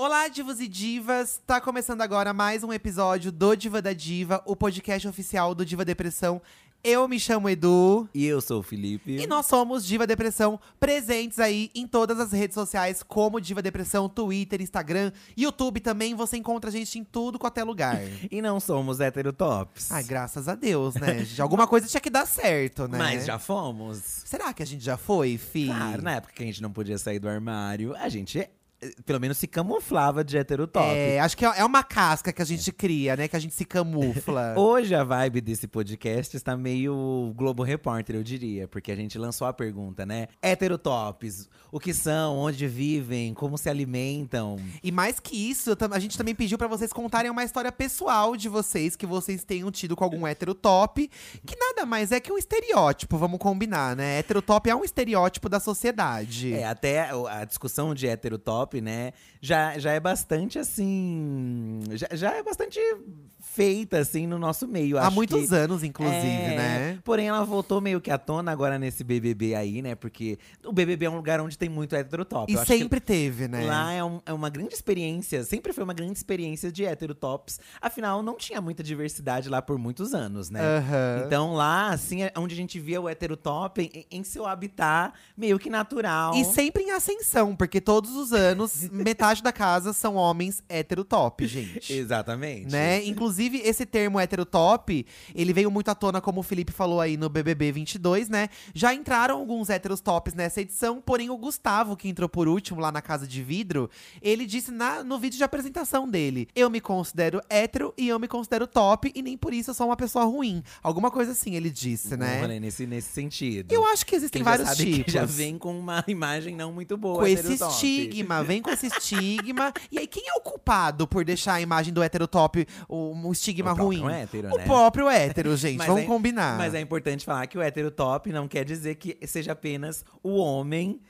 Olá, divos e divas! Tá começando agora mais um episódio do Diva da Diva, o podcast oficial do Diva Depressão. Eu me chamo Edu. E eu sou o Felipe. E nós somos Diva Depressão, presentes aí em todas as redes sociais, como Diva Depressão, Twitter, Instagram, YouTube também. Você encontra a gente em tudo quanto é lugar. e não somos heterotops. Ai, graças a Deus, né? Alguma coisa tinha que dar certo, né? Mas já fomos. Será que a gente já foi, fi? Claro, na época que a gente não podia sair do armário, a gente pelo menos se camuflava de heterotop. É, acho que é, é uma casca que a gente cria, né? Que a gente se camufla. Hoje a vibe desse podcast está meio Globo Repórter, eu diria. Porque a gente lançou a pergunta, né? Heterotops, o que são, onde vivem, como se alimentam. E mais que isso, a gente também pediu para vocês contarem uma história pessoal de vocês, que vocês tenham tido com algum heterotop. Que nada mais é que um estereótipo, vamos combinar, né? Heterotop é um estereótipo da sociedade. É, até a discussão de heterotop pop, né? Já, já é bastante assim. Já, já é bastante feita, assim, no nosso meio. Há muitos que, anos, inclusive, é, né? Porém, ela voltou meio que à tona agora nesse BBB aí, né? Porque o BBB é um lugar onde tem muito heterotop. E sempre teve, né? Lá é, um, é, uma grande experiência, sempre foi uma grande experiência de heterotops. Afinal, não tinha muita diversidade lá por muitos anos, né? Uhum. Então lá, assim, é onde a gente via o heterotop em, em seu habitat meio que natural. E sempre em ascensão, porque todos os anos, metade da casa são homens heterotop, gente. Exatamente. Né? Inclusive, esse termo heterotop, ele veio muito à tona, como o Felipe falou aí no BBB 22, né? Já entraram alguns héteros tops nessa edição, porém o Gustavo, que entrou por último lá na Casa de Vidro, ele disse na, no vídeo de apresentação dele: Eu me considero hétero e eu me considero top, e nem por isso eu sou uma pessoa ruim. Alguma coisa assim ele disse, né? Falei nesse, nesse sentido. Eu acho que existem Quem vários já tipos. Que já vem com uma imagem não muito boa. Com esse estigma, vem com esse estigma. e aí, quem é o culpado por deixar a imagem do heterotop um, um estigma o ruim? Hétero, o né? próprio hétero, gente. Vamos é, combinar. Mas é importante falar que o heterotop não quer dizer que seja apenas o homem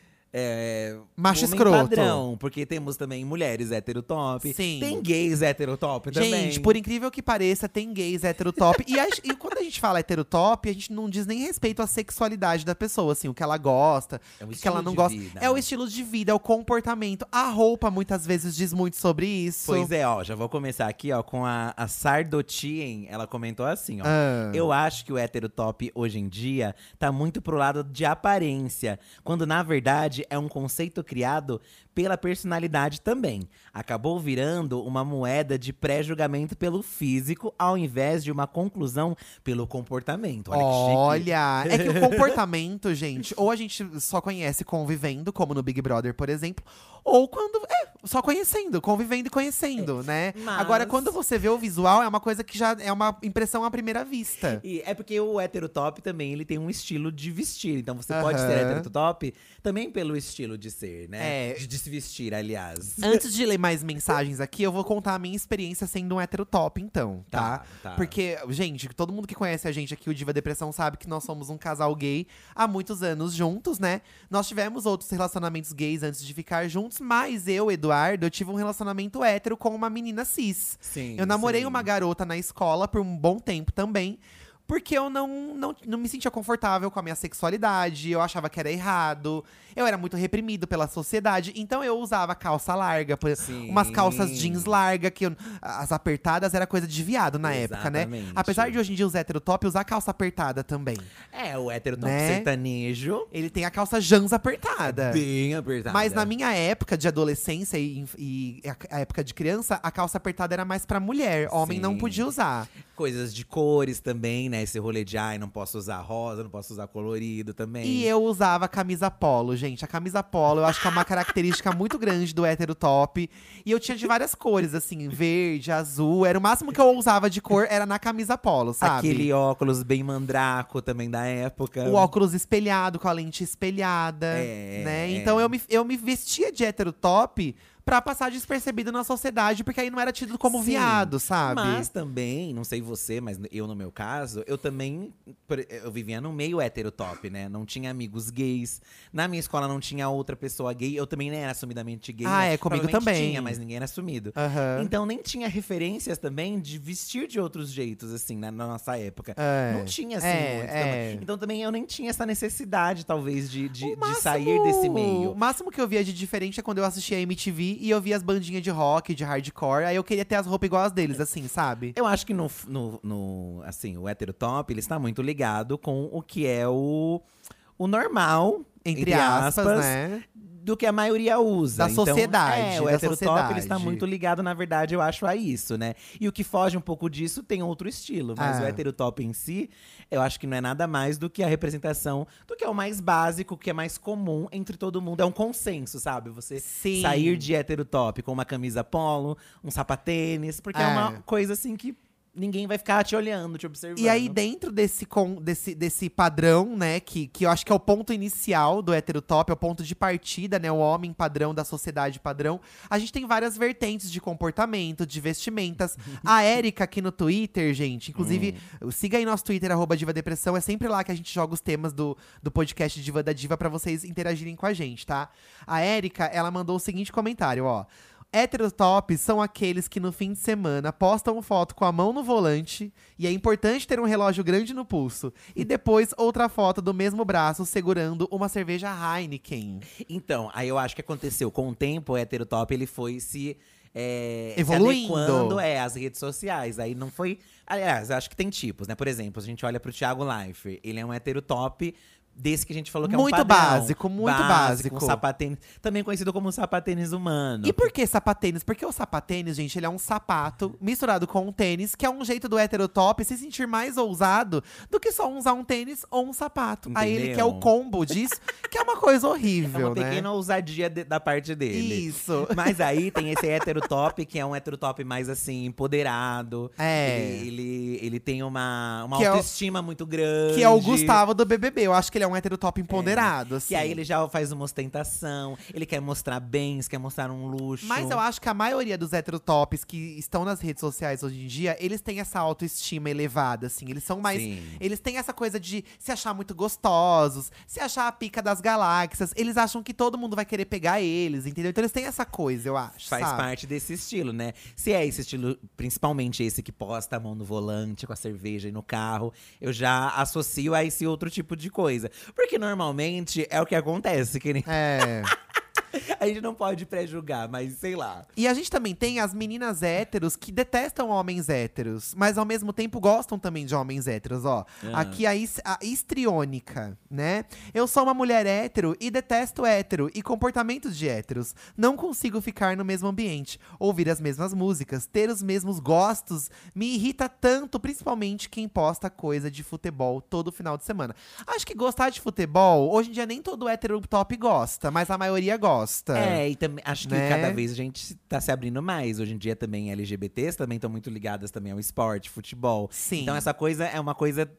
é, Macho escroto. padrão, porque temos também mulheres heterotop. Sim. Tem gays heterotop também. Gente, por incrível que pareça, tem gays heterotop. e, a, e quando a gente fala heterotop, a gente não diz nem respeito à sexualidade da pessoa, assim, o que ela gosta, é o que ela não gosta. Vida. É o estilo de vida, é o comportamento. A roupa muitas vezes diz muito sobre isso. Pois é, ó, já vou começar aqui, ó, com a, a Sardotien. Ela comentou assim, ó. Ah. Eu acho que o heterotop hoje em dia tá muito pro lado de aparência, quando na verdade é um conceito criado pela personalidade também. Acabou virando uma moeda de pré-julgamento pelo físico, ao invés de uma conclusão pelo comportamento. Olha, Olha é que o comportamento, gente, ou a gente só conhece convivendo, como no Big Brother, por exemplo, ou quando. É, só conhecendo, convivendo e conhecendo, é, né? Mas... Agora, quando você vê o visual, é uma coisa que já é uma impressão à primeira vista. E é porque o heterotop também ele tem um estilo de vestir. Então você uhum. pode ser heterotop também pelo estilo de ser, né? É. De, de se vestir, aliás. Antes de ler mais mensagens aqui, eu vou contar a minha experiência sendo um heterotop, então, tá? Tá, tá? Porque, gente, todo mundo que conhece a gente aqui, o Diva Depressão, sabe que nós somos um casal gay há muitos anos juntos, né? Nós tivemos outros relacionamentos gays antes de ficar juntos, mas eu, Eduardo, eu tive um relacionamento hétero com uma menina cis. Sim. Eu namorei sim. uma garota na escola por um bom tempo também porque eu não, não, não me sentia confortável com a minha sexualidade, eu achava que era errado, eu era muito reprimido pela sociedade, então eu usava calça larga, Sim. umas calças jeans larga, que eu, as apertadas era coisa de viado na Exatamente. época, né? Apesar de hoje em dia os heterotop usar calça apertada também. É, o heterotop Né? sertanejo. Ele tem a calça jans apertada. Bem apertada. Mas na minha época de adolescência e, e a, época de criança, a calça apertada era mais pra mulher. Homem não Sim. podia usar. Coisas de cores também, né? Esse rolê de ai, não posso usar rosa, não posso usar colorido também. E eu usava camisa polo, gente. A camisa polo, eu acho que é uma característica muito grande do hétero top. E eu tinha de várias cores, assim, verde, azul. Era o máximo que eu usava de cor, era na camisa polo, sabe? Aquele óculos bem mandraco também da época. O óculos espelhado, com a lente espelhada, É, né? é. Então eu me, eu me vestia de hétero top pra passar despercebido na sociedade, porque aí não era tido como Sim, viado, sabe? Mas também, não sei você, mas eu no meu caso, eu também eu vivia no meio heterotop, né? Não tinha amigos gays. Na minha escola não tinha outra pessoa gay. Eu também nem era assumidamente gay. Ah, né? é, comigo também. tinha, mas ninguém era assumido. Aham. Então nem tinha referências também de vestir de outros jeitos, assim, na, na nossa época. É. Não tinha, assim, É, muito é. também. Então também eu nem tinha essa necessidade, talvez, de, de, O de máximo- sair desse meio. O máximo que eu via de diferente é quando eu assistia a MTV e eu via as bandinhas de rock, de hardcore. Aí eu queria ter as roupas igual as deles, assim, sabe? Eu acho que no, no, no assim, o hétero top, ele está muito ligado com o que é o, o normal, Entre, entre aspas, aspas, né? Do que a maioria usa. Da Então, sociedade, É, o da hétero top, ele está muito ligado, na verdade, eu acho, a isso, né? E o que foge um pouco disso tem outro estilo. Mas Ah. o hétero top em si, eu acho que não é nada mais do que a representação do que é o mais básico, o que é mais comum entre todo mundo. É um consenso, sabe? Você Sim. sair de hétero top com uma camisa polo, um sapatênis, porque é, É. uma coisa assim que ninguém vai ficar te olhando, te observando. E aí, dentro desse, com, desse, desse padrão, né, que, que eu acho que é o ponto inicial do hétero top, é o ponto de partida, né, o homem padrão da sociedade padrão, a gente tem várias vertentes de comportamento, de vestimentas. a Érica aqui no Twitter, gente, inclusive, siga aí nosso Twitter, arroba Diva Depressão, é sempre lá que a gente joga os temas do, do podcast Diva da Diva pra vocês interagirem com a gente, tá? A Érica, ela mandou o seguinte comentário, ó. Heterotops são aqueles que no fim de semana postam foto com a mão no volante e é importante ter um relógio grande no pulso. E depois outra foto do mesmo braço segurando uma cerveja Heineken. Então, aí eu acho que aconteceu com o tempo, o hétero top ele foi se. É, Evoluindo. é, às redes sociais. Aí não foi. Aliás, eu acho que tem tipos, né? Por exemplo, a gente olha pro Thiago Leifert. Ele é um hétero top desse que a gente falou que Muito é um padrão. básico, muito básico. Um sapatênis, também conhecido como sapatênis humano. E por que sapatênis? Porque o sapatênis, gente, ele é um sapato misturado com um tênis, que é um jeito do heterotop se sentir mais ousado do que só usar um tênis ou um sapato. Aí ele Entendeu? quer o combo disso, que é uma coisa é horrível, uma né? pequena ousadia de- da parte dele. Isso. Mas aí tem esse hétero top, que é um hétero top mais assim, empoderado. É. Ele, ele, ele tem uma, uma Que é o- autoestima muito grande. Que é o Gustavo do BBB. Eu acho que ele é um heterotop empoderado, assim. Que aí ele já faz uma ostentação, ele quer mostrar bens, quer mostrar um luxo. Mas eu acho que a maioria dos heterotops que estão nas redes sociais hoje em dia, eles têm essa autoestima elevada, assim. Eles são mais. Sim. Eles têm essa coisa de se achar muito gostosos, se achar a pica das galáxias. Eles acham que todo mundo vai querer pegar eles, entendeu? Então eles têm essa coisa, eu acho. Faz sabe? parte desse estilo, né? Se é esse estilo, principalmente esse que posta a mão no volante, com a cerveja e no carro, eu já associo a esse outro tipo de coisa. Porque normalmente é o que acontece, que nem- É. a gente não pode pré-julgar, mas sei lá. E a gente também tem as meninas héteros que detestam homens héteros, mas ao mesmo tempo gostam também de homens héteros, ó. Ah. Aqui a, his- a histriônica, né? Eu sou uma mulher hétero e detesto hétero e comportamentos de héteros. Não consigo ficar no mesmo ambiente, ouvir as mesmas músicas, ter os mesmos gostos. Me irrita tanto, principalmente quem posta coisa de futebol todo final de semana. Acho que gostar de futebol, hoje em dia nem todo hétero top gosta, mas a maioria gosta. É, e também acho que Né? cada vez a gente tá se abrindo mais. Hoje em dia também LGBTs também estão muito ligadas também ao esporte, futebol. Sim. Então essa coisa é uma coisa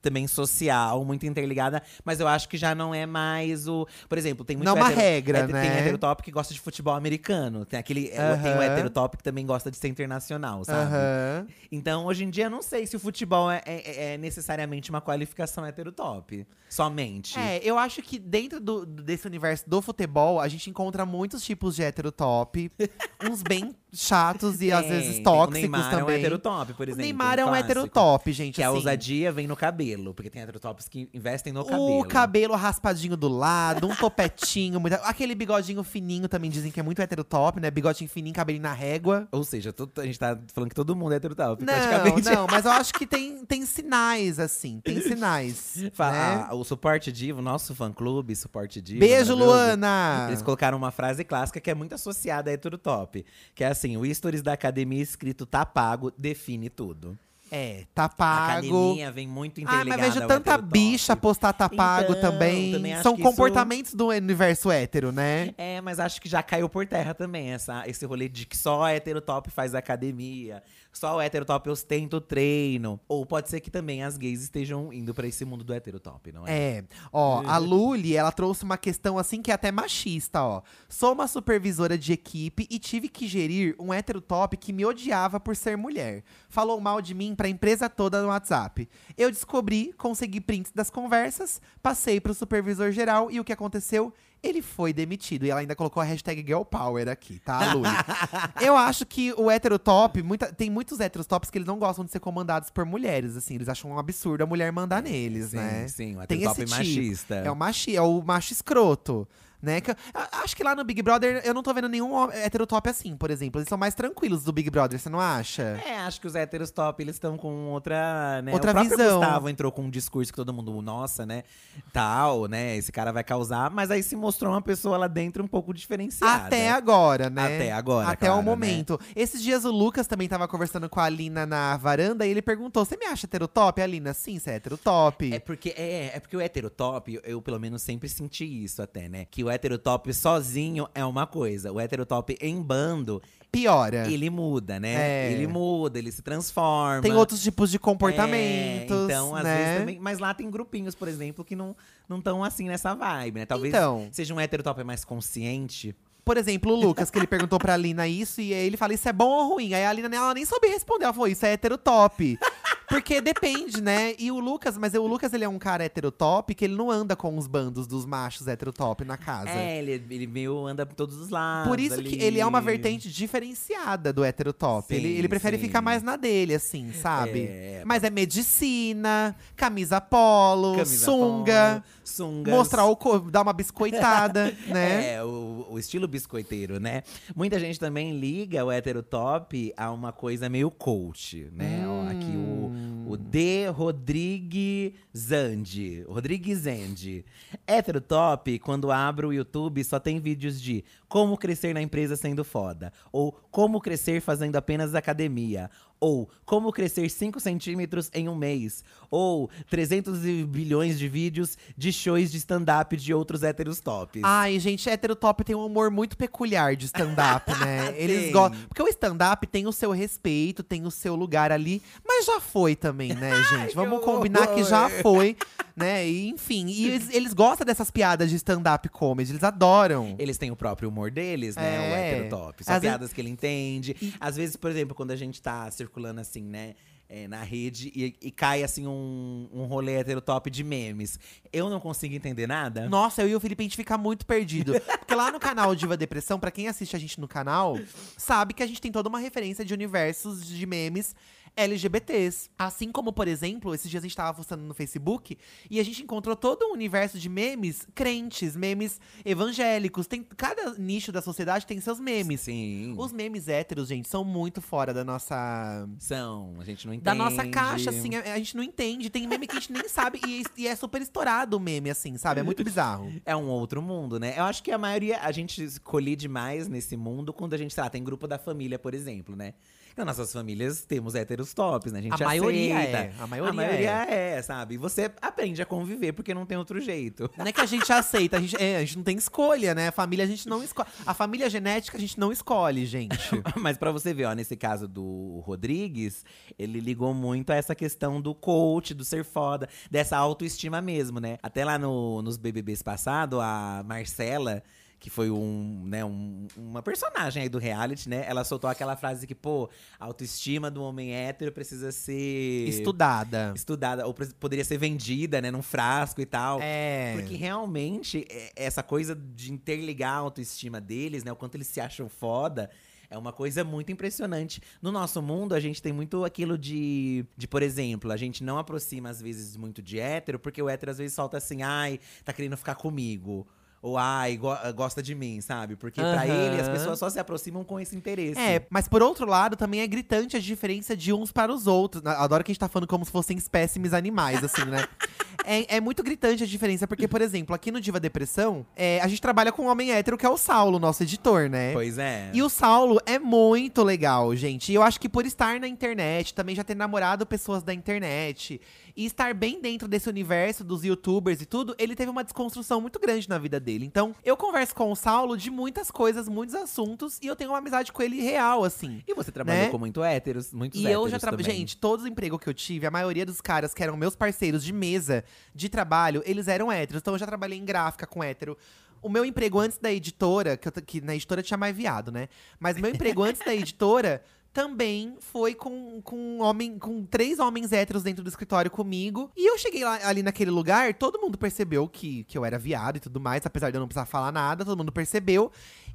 também social, muito interligada, mas eu acho que já não é mais o, por exemplo, tem muito Não é uma regra, é, Tem né? heterotop que gosta de futebol americano, tem aquele é, tem o heterotop que também gosta de ser internacional, sabe? Aham. Então, hoje em dia, eu não sei se o futebol é, é- é necessariamente uma qualificação heterotop. Somente. É, eu acho que dentro do, desse universo do futebol, a gente encontra muitos tipos de heterotop. uns bem chatos e às Tem, vezes tem. tóxicos o Neymar também. é um heterotop, por o exemplo. Neymar é um clássico. heterotop, gente. Que a assim. ousadia vem no cabelo, porque tem heterotops que investem no cabelo. O cabelo raspadinho do lado, um topetinho, muita- aquele bigodinho fininho também dizem que é muito heterotop, né? Bigodinho fininho, cabelinho na régua. Ou seja, todo- a gente tá falando que todo mundo é heterotop, Não, praticamente. não, mas eu acho que tem, tem sinais, assim, tem sinais. Né? a- o Suporte Divo, nosso fã-clube, Suporte Divo. Beijo, Luana! Eles colocaram uma frase clássica que é muito associada a heterotop. Que é assim, o stories da academia escrito tá pago, define tudo. É, tá A pago. academia vem muito Ah, interligada mas vejo tanta bicha postar tá pago Então, também. também São que isso- comportamentos do universo hétero, né? É, mas acho que já caiu por terra também essa, esse rolê de que só a heterotop faz academia, só o heterotop ostenta o treino. Ou pode ser que também as gays estejam indo pra esse mundo do heterotop, não é? É, ó, a Luli, ela trouxe uma questão assim que é até machista, ó. Sou uma supervisora de equipe e tive que gerir um hétero top que me odiava por ser mulher. Falou mal de mim pra empresa toda no WhatsApp. Eu descobri, consegui prints das conversas, passei pro supervisor geral e o que aconteceu? Ele foi demitido. E ela ainda colocou a hashtag Girl Power aqui, tá, Lui? eu acho que o heterotop, muita, tem muitos heterotops que eles não gostam de ser comandados por mulheres, assim. Eles acham um absurdo a mulher mandar neles, sim, né? Sim, o Tem esse machista. É o machi, é o macho escroto. Né? Que acho que lá no Big Brother eu não tô vendo nenhum ho- heterotop assim, por exemplo. Eles são mais tranquilos do Big Brother, você não acha? É, acho que os héteros top, eles estão com outra, né? Outra o próprio visão. Gustavo entrou com um discurso que todo mundo, nossa, né? Tal, né? Esse cara vai causar. Mas aí se mostrou uma pessoa lá dentro um pouco diferenciada. Até agora, né? Até agora, Até claro, o momento. Esses dias o Lucas também tava conversando com a Alina na varanda e ele perguntou: Você me acha heterotop? Alina, sim, você é heterotop. É porque, é, é porque o heterotop, eu, eu pelo menos sempre senti isso até, né? Que o heterotop sozinho é uma coisa. O heterotop em bando, Piora. ele muda, né? É. Ele muda, ele se transforma. Tem outros tipos de comportamentos. É, então, às né? vezes também. Mas lá tem grupinhos, por exemplo, que não estão assim nessa vibe, né? Talvez Então. seja um heterotop mais consciente. Por exemplo, o Lucas, que ele perguntou pra Alina isso, e aí ele fala: Isso é bom ou ruim? Aí a Alina ela nem soube responder. Ela falou: Isso é heterotop. Porque depende, né? E o Lucas, mas o Lucas ele é um cara heterotop que ele não anda com os bandos dos machos heterotop na casa. É, ele, ele meio anda por todos os lados. Por isso ali. que ele é uma vertente diferenciada do heterotop. Sim, ele, ele prefere sim. ficar mais na dele, assim, sabe? É. Mas é medicina, camisa polo, Camisa sunga, polo, sungas. mostrar o corpo, dar uma biscoitada, né? É, o, o estilo biscoiteiro, né? Muita gente também liga o heterotop a uma coisa meio coach, né? Ó, aqui Hum. o, o D. Rodrigue Zandi. Rodrigue Zandi. Heterotop, quando abro o YouTube, só tem vídeos de como crescer na empresa sendo foda. Ou como crescer fazendo apenas academia. Ou como crescer 5 centímetros em um mês. Ou 300 e bilhões de vídeos de shows de stand-up de outros héteros tops. Ai, gente, héterotop tem um humor muito peculiar de stand-up, né? Eles gostam. Porque o stand-up tem o seu respeito, tem o seu lugar ali, mas já foi também, né, gente? Vamos combinar que já foi, né? E, enfim, e eles, eles gostam dessas piadas de stand-up comedy, eles adoram. Eles têm o próprio humor deles, né? O É. hétero top. São Às piadas que ele entende. Às vezes, por exemplo, quando a gente tá circulando assim, né? é, na rede e, e cai assim um, um rolê hétero top de memes. Eu não consigo entender nada. Nossa, eu e o Felipe, a gente fica muito perdido. Porque lá no canal Diva Depressão, pra quem assiste a gente no canal, sabe que a gente tem toda uma referência de universos de memes LGBTs. Assim como, por exemplo, esses dias a gente tava postando no Facebook e a gente encontrou todo um universo de memes crentes, memes evangélicos. Tem, cada nicho da sociedade tem seus memes. Sim. Os memes héteros, gente, são muito fora da nossa. São, a gente não entende. Da nossa caixa, assim, a, a gente não entende. Tem meme que a gente nem sabe e, e é super estourado o meme, assim, sabe? É muito bizarro. É um outro mundo, né? Eu acho que a maioria, a gente colhe mais nesse mundo quando a gente, sei lá, tem grupo da família, por exemplo, né? Nas nossas famílias temos héteros tops, né? A gente A maioria aceita. é, a maioria a maioria é. sabe? E você aprende a conviver porque não tem outro jeito. Não é que a gente aceita, a gente, é, a gente não tem escolha, né? A família a gente não escolhe. A família genética a gente não escolhe, gente. Mas pra você ver, ó, nesse caso do Rodrigues, ele ligou muito a essa questão do coach, do ser foda, dessa autoestima mesmo, né? Até lá no, nos BBBs passado, a Marcela, que foi um, né, um- uma personagem aí do reality, né? Ela soltou aquela frase que, pô, a autoestima do homem hétero precisa ser Estudada. estudada, ou poderia ser vendida, né, num frasco e tal. É. Porque realmente, é- essa coisa de interligar a autoestima deles, né? O quanto eles se acham foda. É uma coisa muito impressionante. No nosso mundo, a gente tem muito aquilo de, de, por exemplo, a gente não aproxima, às vezes, muito de hétero, porque o hétero às vezes solta assim, ai, tá querendo ficar comigo. Ou ai, go- gosta de mim, sabe? Porque pra Aham. ele, as pessoas só se aproximam com esse interesse. É, mas por outro lado, também é gritante a diferença de uns para os outros. Adoro que a gente tá falando como se fossem espécimes animais, assim, né? É, é muito gritante a diferença, porque, por exemplo, aqui no Diva Depressão, é, a gente trabalha com um homem hétero que é o Saulo, nosso editor, né? Pois é. E o Saulo é muito legal, gente. E eu acho que por estar na internet, também já ter namorado pessoas da internet e estar bem dentro desse universo dos youtubers e tudo, ele teve uma desconstrução muito grande na vida dele. Então, eu converso com o Saulo de muitas coisas, muitos assuntos, e eu tenho uma amizade com ele real, assim. E você trabalhou né? com muito héteros, muitos E héteros eu já trabalhei. Gente, todos os empregos que eu tive, a maioria dos caras que eram meus parceiros de mesa de trabalho, eles eram héteros. Então eu já trabalhei em gráfica com hétero. O meu emprego antes da editora, que, eu que na editora tinha mais viado, né? Mas meu emprego antes da editora também foi com, com um homem, com três homens héteros dentro do escritório comigo. E eu cheguei lá, ali naquele lugar, todo mundo percebeu que, que eu era viado e tudo mais, apesar de eu não precisar falar nada, todo mundo percebeu.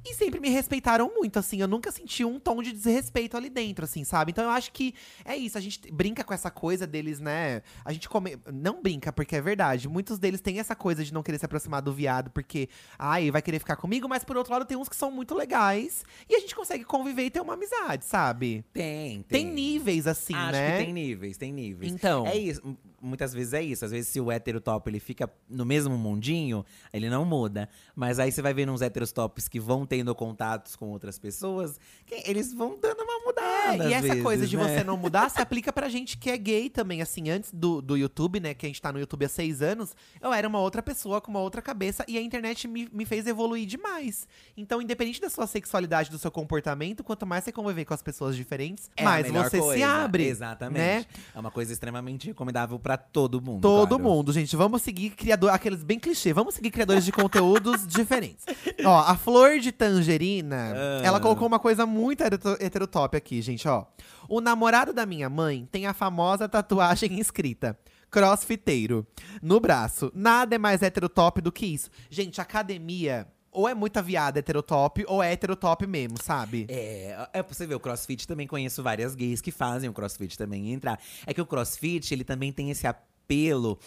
E sempre me respeitaram muito, assim. Eu nunca senti um tom de desrespeito ali dentro, assim, sabe? Então eu acho que é isso. A gente brinca com essa coisa deles, né? A gente come. Não brinca, porque é verdade. Muitos deles têm essa coisa de não querer se aproximar do viado, porque, ai, vai querer ficar comigo, mas por outro lado, tem uns que são muito legais. E a gente consegue conviver e ter uma amizade, sabe? Tem, Tem tem. níveis, assim, Acho né? que tem níveis, tem níveis. Então. É isso. Muitas vezes é isso. Às vezes, se o hétero top ele fica no mesmo mundinho, ele não muda. Mas aí você vai ver uns héteros tops que vão tendo contatos com outras pessoas, eles vão dando uma mudada. É, e essa coisa vezes, de né? você não mudar se aplica pra gente que é gay também. Assim, antes do, do YouTube, né? Que a gente tá no YouTube há seis anos, eu era uma outra pessoa com uma outra cabeça e a internet me, me fez evoluir demais. Então, independente da sua sexualidade, do seu comportamento, quanto mais você conviver com as pessoas diferentes, É mais você se coisa. abre. Exatamente. Né? É uma coisa extremamente recomendável pra todo mundo. Todo claro. mundo, gente. Vamos seguir criador, aqueles bem clichê. Vamos seguir criadores de conteúdos diferentes. Ó, a Flor de Tangerina, Ah. ela colocou uma coisa muito hetero- heterotop aqui, gente, ó. O namorado da minha mãe tem a famosa tatuagem escrita. Crossfiteiro. No braço. Nada é mais heterotop do que isso. Gente, academia ou é muita viada heterotop, ou é heterotop mesmo, sabe? É, é pra você ver, o crossfit também conheço várias gays que fazem o crossfit também entrar. É que o crossfit, ele também tem esse apelo,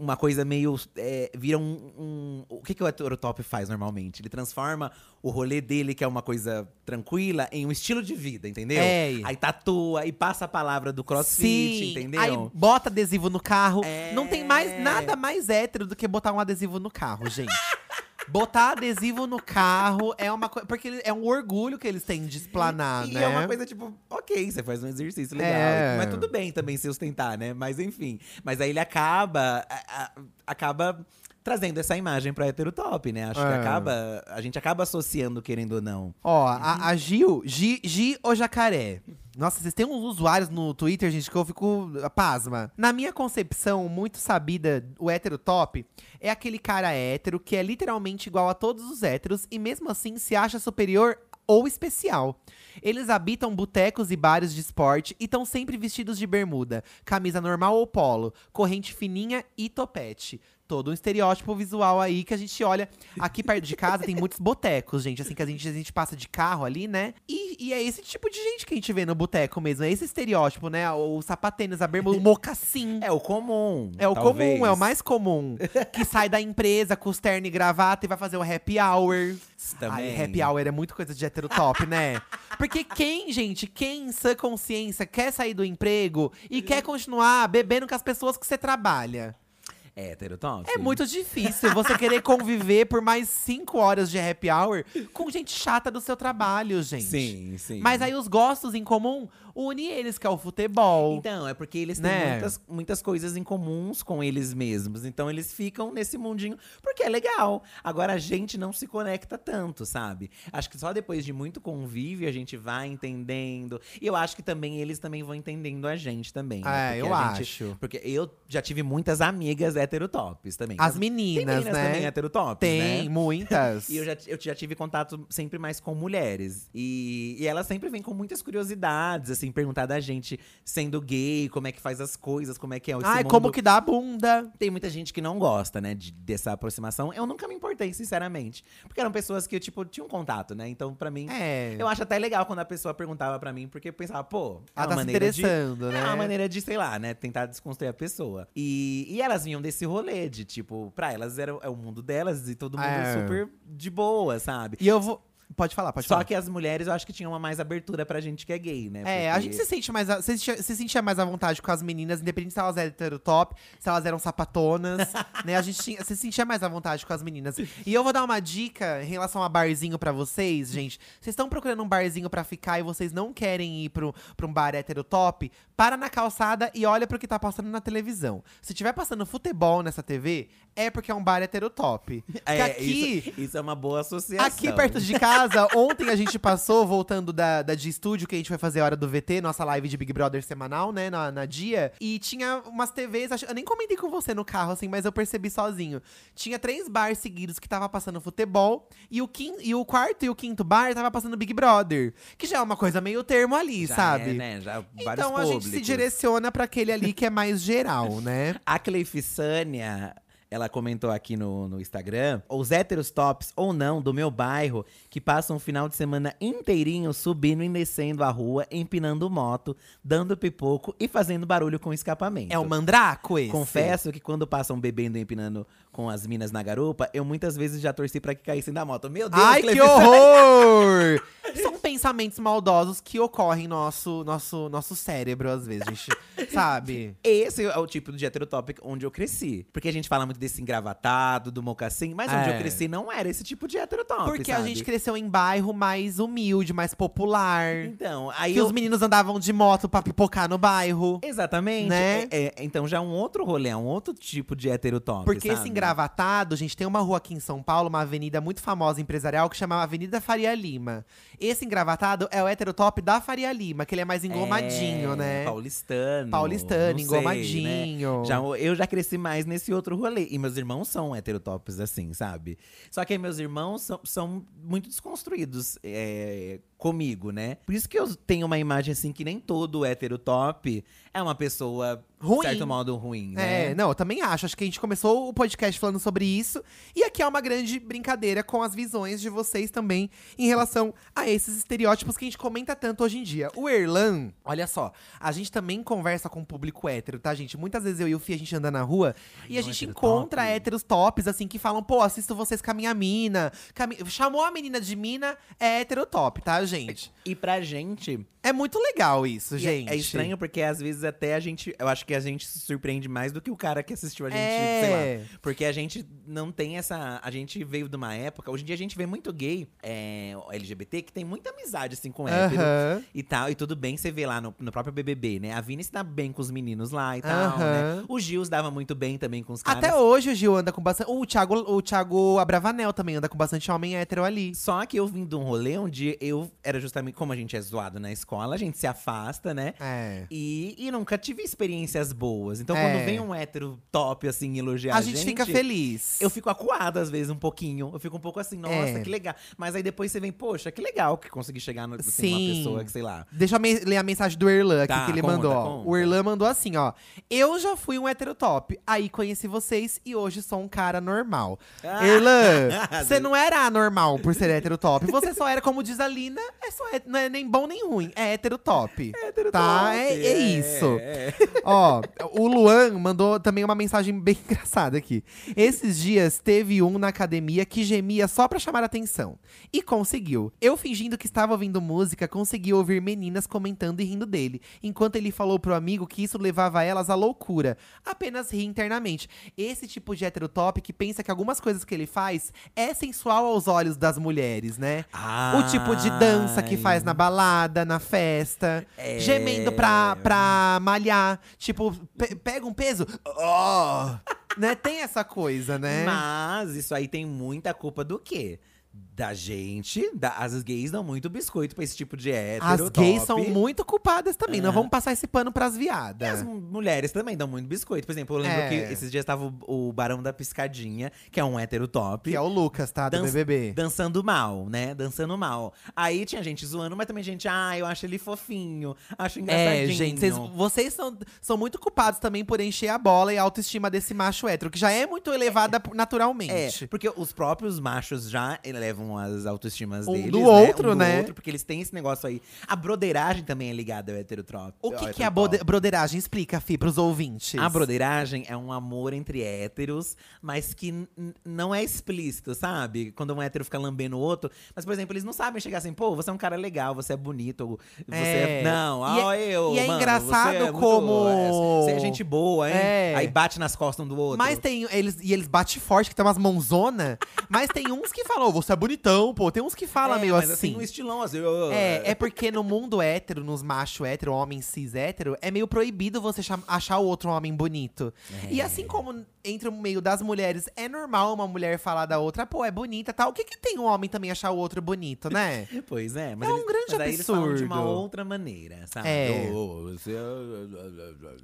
uma coisa meio. é, vira um, um- O que, que o heterotop faz normalmente? Ele transforma o rolê dele, que é uma coisa tranquila, em um estilo de vida, entendeu? É. Aí tatua e passa a palavra do crossfit, Sim, entendeu? Aí bota adesivo no carro. É. Não tem mais nada mais hétero do que botar um adesivo no carro, gente. botar adesivo no carro é uma coisa. Porque é um orgulho que eles têm de explanar, E né? é uma coisa tipo, ok, você faz um exercício legal. É. Mas tudo bem também se ostentar, né? Mas enfim. Mas aí ele acaba. a- a- acaba trazendo essa imagem pra heterotop, né? Acho que É. acaba. A gente acaba associando, querendo ou não. Ó, a, a Gil, Gi, Gi o Jacaré. Nossa, vocês têm uns usuários no Twitter, gente, que eu fico ah, pasma. Na minha concepção, muito sabida, o hétero top é aquele cara hétero que é literalmente igual a todos os héteros e mesmo assim se acha superior ou especial. Eles habitam botecos e bares de esporte e estão sempre vestidos de bermuda, camisa normal ou polo, corrente fininha e topete. Todo um estereótipo visual aí que a gente olha. Aqui perto de casa tem muitos botecos, gente. Assim, que a gente, a gente passa de carro ali, né? E, e é esse tipo de gente que a gente vê no boteco mesmo. É esse estereótipo, né? O, o sapatênis, a bermuda, o mocassim. É o comum. É o talvez. comum, é o mais comum. que sai da empresa com os terno e gravata e vai fazer o happy hour. Também. Ai, happy hour é muito coisa de hétero top, né? Porque quem, gente, quem em sã consciência quer sair do emprego e quer continuar bebendo com as pessoas que você trabalha? É heterotop? É muito difícil você querer conviver por mais cinco horas de happy hour com gente chata do seu trabalho, gente. Sim, sim. Mas aí os gostos em comum une eles, que é o futebol. Então, é porque eles têm Né? muitas, muitas coisas em comuns com eles mesmos. Então eles ficam nesse mundinho porque é legal. Agora a gente não se conecta tanto, sabe? Acho que só depois de muito convívio a gente vai entendendo. E eu acho que também eles também vão entendendo a gente também. né? É, Porque eu gente- acho. Porque eu já tive muitas amigas heterotops também. As Tem meninas, meninas né? também heterotops, Tem, né? muitas. E eu já, eu já tive contato sempre mais com mulheres. E, e elas sempre vêm com muitas curiosidades, assim, perguntar da gente, sendo gay, como é que faz as coisas, como é que é esse Ai, mundo. como que dá a bunda? Tem muita gente que não gosta, né, de- dessa aproximação. Eu nunca me importei, sinceramente. Porque eram pessoas que, tipo, tinham contato, né? Então, pra mim, É. eu acho até legal quando a pessoa perguntava pra mim, porque eu pensava, pô, é Ela uma tá se maneira de. interessando, É né? uma maneira de, sei lá, né? Tentar desconstruir a pessoa. E, e elas vinham desse rolê de, tipo, pra elas era é o mundo delas e todo mundo É. super de boa, sabe? E eu vou. Pode falar, pode Só falar. que as mulheres eu acho que tinham uma mais abertura pra gente que é gay, né? É, a gente se sente mais. a- Se, sentia- se sentia mais à vontade com as meninas, independente se elas eram heterotop, se elas eram sapatonas, né? A gente tinha, se sentia mais à vontade com as meninas. E eu vou dar uma dica em relação a barzinho pra vocês, gente. Vocês estão procurando um barzinho pra ficar e vocês não querem ir pro, pra um bar heterotop? Para na calçada e olha pro que tá passando na televisão. Se tiver passando futebol nessa TV, é porque é um bar heterotop. Porque É, aqui. isso, isso é uma boa associação. Aqui perto de casa casa, ontem a gente passou, voltando da, da de estúdio, que a gente vai fazer a hora do VT, nossa live de Big Brother semanal, né, na, na dia. E tinha umas TVs, acho- eu nem comentei com você no carro, assim, mas eu percebi sozinho. Tinha três bars seguidos que tava passando futebol, e o, quin, e o quarto e o quinto bar tava passando Big Brother. Que já é uma coisa meio termo ali, Já sabe? É, né? Já vários Então a gente se direciona pra aquele ali que é mais geral, né? A Cleifissânia, ela comentou aqui no, no Instagram, os héteros tops ou não do meu bairro, que passam o final de semana inteirinho subindo e descendo a rua, empinando moto, dando pipoco e fazendo barulho com escapamento. É o mandraco esse? Confesso que quando passam bebendo e empinando com as minas na garupa, eu muitas vezes já torci pra que caíssem da moto. Meu Deus, Ai, que horror! São pensamentos maldosos que ocorrem no nosso, nosso, nosso cérebro, às vezes, gente. sabe? Esse é o tipo de heterotópico onde eu cresci. Porque a gente fala muito desse engravatado, do mocassim, mas onde É. eu cresci não era esse tipo de heterotópico. Porque a sabe? gente cresceu em bairro mais humilde, mais popular. Então, aí Que eu. os meninos andavam de moto pra pipocar no bairro. Exatamente. Né? É- é- então já é um outro rolê, é um outro tipo de heterotópico. Porque esse sabe? engravatado, gente, tem uma rua aqui em São Paulo, uma avenida muito famosa empresarial que chama Avenida Faria Lima. Esse engravatado é o heterotop da Faria Lima, que ele é mais engomadinho, É, né? Paulistano. Paulistano, não sei, engomadinho. né? Já, eu já cresci mais nesse outro rolê. E meus irmãos são heterotópicos, assim, sabe? Só que aí meus irmãos são, são muito desconstruídos é, comigo, né? Por isso que eu tenho uma imagem, assim, que nem todo heterotop é uma pessoa, Ruim. de certo modo, ruim, né? É, não, eu também acho. Acho que a gente começou o podcast falando sobre isso. E aqui é uma grande brincadeira com as visões de vocês também em relação a esses estereótipos que a gente comenta tanto hoje em dia. O Erlan, olha só, a gente também conversa com o público hétero, tá, gente? Muitas vezes eu e o Fih, a gente anda na rua e a gente hétero encontra top. héteros tops, assim, que falam, pô, assisto vocês com a minha mina. Chamou a menina de mina, é hétero top, tá, gente? E pra gente, É muito legal isso, é- gente. é estranho porque às vezes até a gente. Eu acho que a gente se surpreende mais do que o cara que assistiu a gente, É. sei lá. Porque a gente não tem essa. A gente veio de uma época. Hoje em dia a gente vê muito gay é, LGBT que tem muita amizade, assim, com hétero. Aham. E tal, e tudo bem, você vê lá no, no próprio BBB, né? A Vini se dá bem com os meninos lá e tal, Aham. né? O Gil se dava muito bem também com os caras. Até hoje o Gil anda com bastante. O Thiago, o Thiago Abravanel também anda com bastante homem hétero ali. Só que eu vim de um rolê onde eu era justamente como a gente é zoado na escola, a gente se afasta, né? É. E, e nunca tive experiências boas. Então, É. quando vem um hétero top, assim, elogiar A gente, fica feliz. Eu fico acuada, às vezes, um pouquinho. Eu fico um pouco assim, nossa, É. que legal. Mas aí depois você vem, poxa, que legal que consegui chegar no, assim, Sim. numa pessoa que, sei lá. Deixa eu ler a mensagem do Erlan aqui Tá, que ele conta, mandou. conta. O Erlan mandou assim, ó. Eu já fui um hétero top, aí conheci vocês e hoje sou um cara normal. Ah. Erlan, você não era anormal por ser hétero top. Você só era, como diz a Lina, é só hé- não é nem bom nem ruim. É hétero top. Hétero Tá? top, É- é isso. é. Ó, o Luan mandou também uma mensagem bem engraçada aqui. Esses dias teve um na academia que gemia só pra chamar atenção. E conseguiu. Eu fingindo que estava ouvindo música, consegui ouvir meninas comentando e rindo dele. Enquanto ele falou pro amigo que isso levava elas à loucura. Apenas ri internamente. Esse tipo de heterotop que pensa que algumas coisas que ele faz é sensual aos olhos das mulheres, né? O tipo de dança que Ai. faz na balada, na festa. É. Gemendo pra, pra malhar. Tipo, pe- pega um peso. ó, né? Tem essa coisa, né? Mas isso aí tem muita culpa do quê? Da gente, da- as gays dão muito biscoito pra esse tipo de hétero As gays top. são muito culpadas também. Não Ah. vamos passar esse pano pras E viadas. as mulheres também dão muito biscoito. Por exemplo, eu lembro É. que esses dias tava o, o Barão da Piscadinha, que é um hétero top. Que é o Lucas, tá? Do Dan- BBB. Dançando mal, né? Dançando mal. Aí tinha gente zoando, mas também gente, ah, eu acho ele fofinho, acho engraçadinho. É, gente, vocês, vocês são, são muito culpados também por encher a bola e a autoestima desse macho hétero, que já é muito elevada É, naturalmente. porque os próprios machos já elevam as autoestimas Um deles, do né? outro, um do né? outro, porque eles têm esse negócio aí. A broderagem também é ligada ao heterotrópico. O que, que é a broderagem? Explica, Fi, pros ouvintes. A broderagem é um amor entre héteros, mas que não é explícito, sabe? Quando um hétero fica lambendo o outro. Mas, por exemplo, eles não sabem chegar assim, pô, você é um cara legal, você é bonito, você é. É. Não, E é- ó, eu. e é mano, engraçado é muito- como- é, Você é gente boa, hein? É. Aí bate nas costas um do outro. Mas tem eles e eles batem forte, que tem umas mãozona. mas tem uns que falam, "Ô, você é bonitão, pô. Tem uns que falam é, meio mas assim. um estilão assim. É, é porque no mundo hétero, nos macho hétero, homem cis hétero, é meio proibido você achar o outro homem bonito. É. E assim como entre o meio das mulheres, é normal uma mulher falar da outra, pô, é bonita tal. O que que tem um homem também achar o outro bonito, né? Pois é, mas É um eles, grande mas falam de uma absurdo. outra maneira, sabe? É. Você-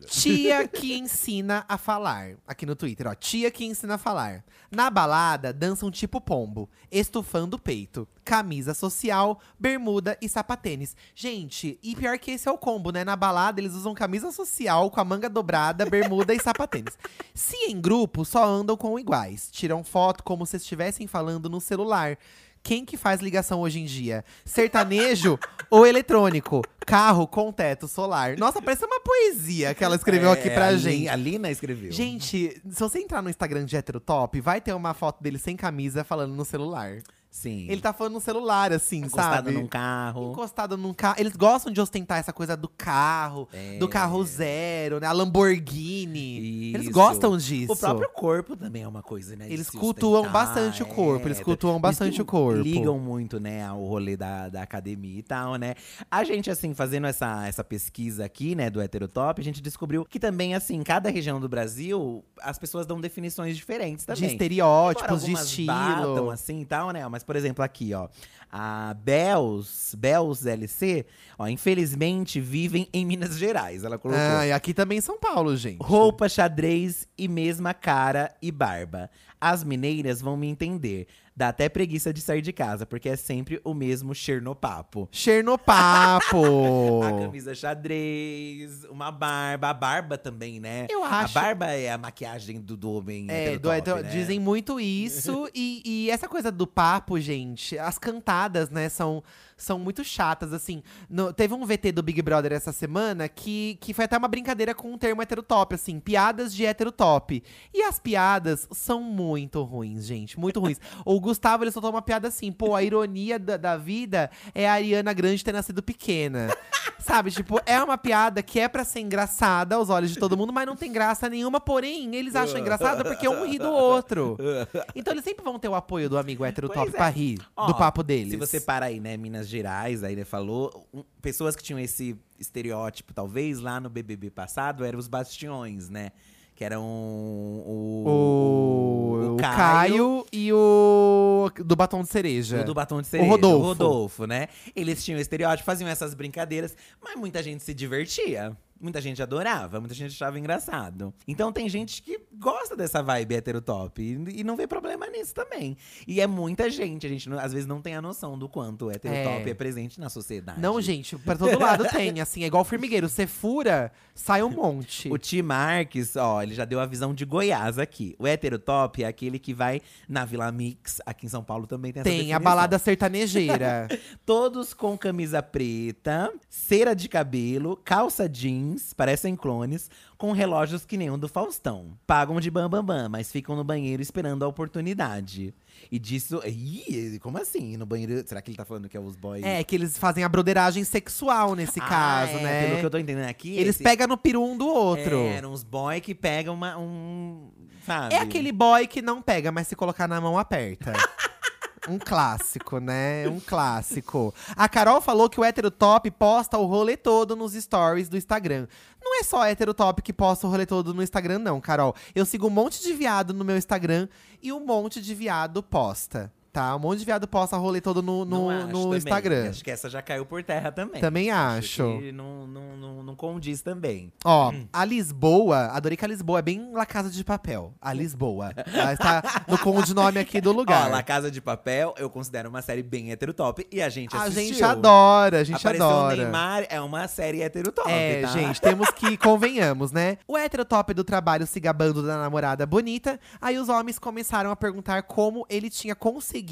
Tia que ensina a falar. Aqui no Twitter, ó. Tia que ensina a falar. Na balada, dançam tipo pombo, estufando o peito. Camisa social, bermuda e sapatênis. Gente, e pior que esse é o combo, né? Na balada, eles usam camisa social com a manga dobrada, bermuda e sapatênis. Se em grupo, só andam com iguais. Tiram foto como se estivessem falando no celular. Quem que faz ligação hoje em dia? Sertanejo ou eletrônico? Carro com teto solar. Nossa, parece uma poesia que ela escreveu aqui É, pra a Lin- gente. A Lina escreveu. Gente, se você entrar no Instagram de Heterotop, vai ter uma foto dele sem camisa falando no celular. Sim. Ele tá falando no celular, assim, encostado sabe? num carro. Encostado num carro. Eles gostam de ostentar essa coisa do carro, É. do carro zero, né? A Lamborghini. Eles Isso. gostam disso. O próprio corpo também é uma coisa, né? Eles cultuam bastante o corpo, eles é, cultuam eles bastante o corpo. Ligam muito, né, ao rolê da, da academia e tal, né? A gente, assim, fazendo essa, essa pesquisa aqui, né, do Heterotop, a gente descobriu que também, assim, em cada região do Brasil, as pessoas dão definições diferentes também. De estereótipos, de estilo. batam, assim e tal, né? Mas, por exemplo, aqui, ó. A Bells, Bells LC, ó, infelizmente vivem em Minas Gerais. Ela colocou. Ah, e aqui também em São Paulo, gente. Roupa, xadrez e mesma cara e barba. As mineiras vão me entender. Dá até preguiça de sair de casa, porque é sempre o mesmo Chernopapo. Chernopapo. A camisa xadrez, uma barba. A barba também, né? Eu acho- A barba é a maquiagem do, do homem É, do, do- né? dizem muito isso. e, e essa coisa do papo, gente, as cantadas, né, são, são muito chatas, assim. No- teve um VT do Big Brother essa semana que, que foi até uma brincadeira com o termo heterotop, assim, piadas de heterotop. E as piadas são muito ruins, gente, muito ruins. o Gustavo, ele soltou uma piada assim, pô, a ironia da, da vida é a Ariana Grande ter nascido pequena. Sabe, tipo, é uma piada que é pra ser engraçada aos olhos de todo mundo, mas não tem graça nenhuma, porém, eles acham engraçado porque um ri do outro. Então eles sempre vão ter o apoio do amigo hétero top é. pra rir Ó, do papo deles. Se você para aí, né, Minas Gerais, aí ele falou, um, pessoas que tinham esse estereótipo, talvez, lá no BBB passado, eram os bastiões, né? Que eram o, O, o Caio, e o do batom de cereja. O do batom de cereja. Rodolfo. O Rodolfo, né? Eles tinham estereótipo, faziam essas brincadeiras, mas muita gente se divertia. Muita gente adorava, muita gente achava engraçado. Então tem gente que gosta dessa vibe heterotop e, e não vê problema nisso também. E é muita gente, a gente não- às vezes não tem a noção do quanto o heterotop É. é, presente na sociedade. Não, gente, pra todo lado tem, assim, é igual formigueiro. Você fura, sai um monte. O Ti Marques, ó, ele já deu a visão de Goiás aqui. O heterotop é aquele que vai na Vila Mix, aqui em São Paulo também tem essa Tem a definição. balada sertanejeira. Todos com camisa preta, cera de cabelo, calça jeans, parecem clones, com relógios que nem o do Faustão. Pagam de bam bam bam, mas ficam no banheiro esperando a oportunidade. E disso. Ih, como assim? No banheiro. Será que ele tá falando que é os boys? é, que eles fazem a broderagem sexual nesse Ah, caso, é, né? Pelo que eu tô entendendo aqui. Eles esse- pegam no peru um do outro. É, eram uns boy que pegam uma, um. Sabe? É aquele boy que não pega, mas se colocar na mão aperta. Um clássico, né? Um clássico. A Carol falou que o hétero top posta o rolê todo nos stories do Instagram. Não é só hétero top que posta o rolê todo no Instagram, não, Carol. Eu sigo um monte de viado no meu Instagram e um monte de viado posta. Tá? Um monte de viado posta rolê todo no, no, acho no também. Instagram. Acho que essa já caiu por terra também. Também acho. que não, não, não, não condiz também. Ó, a Lisboa, adorei que a Lisboa é bem La Casa de Papel. A Lisboa. Ela está no codinome aqui do lugar. Ó, La Casa de Papel, eu considero uma série bem heterotop e a gente a assistiu. gente adora, a gente Apareceu adora. o Neymar, é uma série heterotop, É, tá? gente, temos que convenhamos, né? O heterotop do trabalho se gabando da namorada bonita, aí os homens começaram a perguntar como ele tinha conseguido.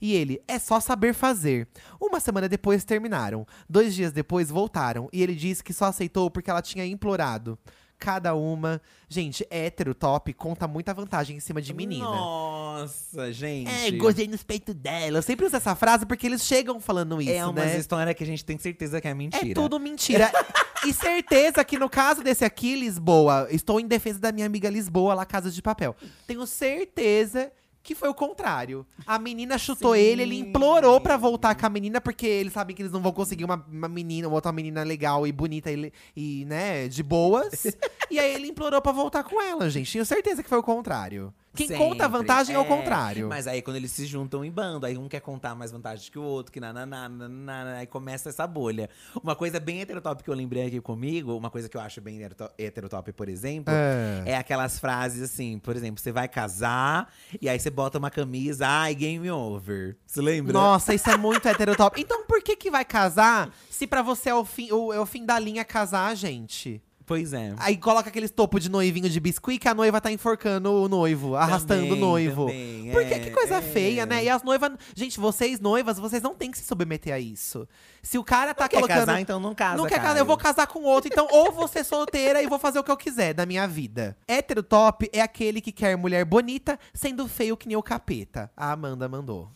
E ele, é só saber fazer. Uma semana depois terminaram. Dois dias depois voltaram. E ele disse que só aceitou porque ela tinha implorado. Cada uma. Gente, hétero top conta muita vantagem em cima de menina. Nossa, gente. É, gozei nos peitos dela. Eu sempre uso essa frase porque eles chegam falando isso, É uma né? história que a gente tem certeza que é mentira. É tudo mentira. e certeza que no caso desse aqui, Lisboa, estou em defesa da minha amiga Lisboa, lá Casa de Papel. Tenho certeza que foi o contrário. A menina chutou ele, ele implorou pra voltar com a menina, porque eles sabem que eles não vão conseguir uma, uma menina, outra menina legal e bonita e, e né, de boas. e aí ele implorou pra voltar com ela, gente. Tenho certeza que foi o contrário. Quem Sempre. conta a vantagem é, o É, contrário. Mas aí quando eles se juntam em bando, aí um quer contar mais vantagens que o outro, que nananá, nananá, aí começa essa bolha. Uma coisa bem heterotop que eu lembrei aqui comigo, uma coisa que eu acho bem heteroto- heterotop, por exemplo, É. é aquelas frases assim, por exemplo, você vai casar e aí você bota uma camisa, ai, game over. Você lembra? Nossa, isso é muito heterotop. Então por que que vai casar se pra você é o fim, é o fim da linha casar, gente? Pois é. Aí coloca aqueles topo de noivinho de biscuit que a noiva tá enforcando o noivo, arrastando o Também, noivo. também, Porque é, que coisa é. feia, né? E as noivas. Gente, vocês noivas, vocês não têm que se submeter a isso. Se o cara tá Quer colocando. casar, então não casa, não quer casar, eu vou casar com outro. Então, ou vou ser solteira e vou fazer o que eu quiser da minha vida. Hétero top é aquele que quer mulher bonita, sendo feio que nem o capeta. A Amanda mandou.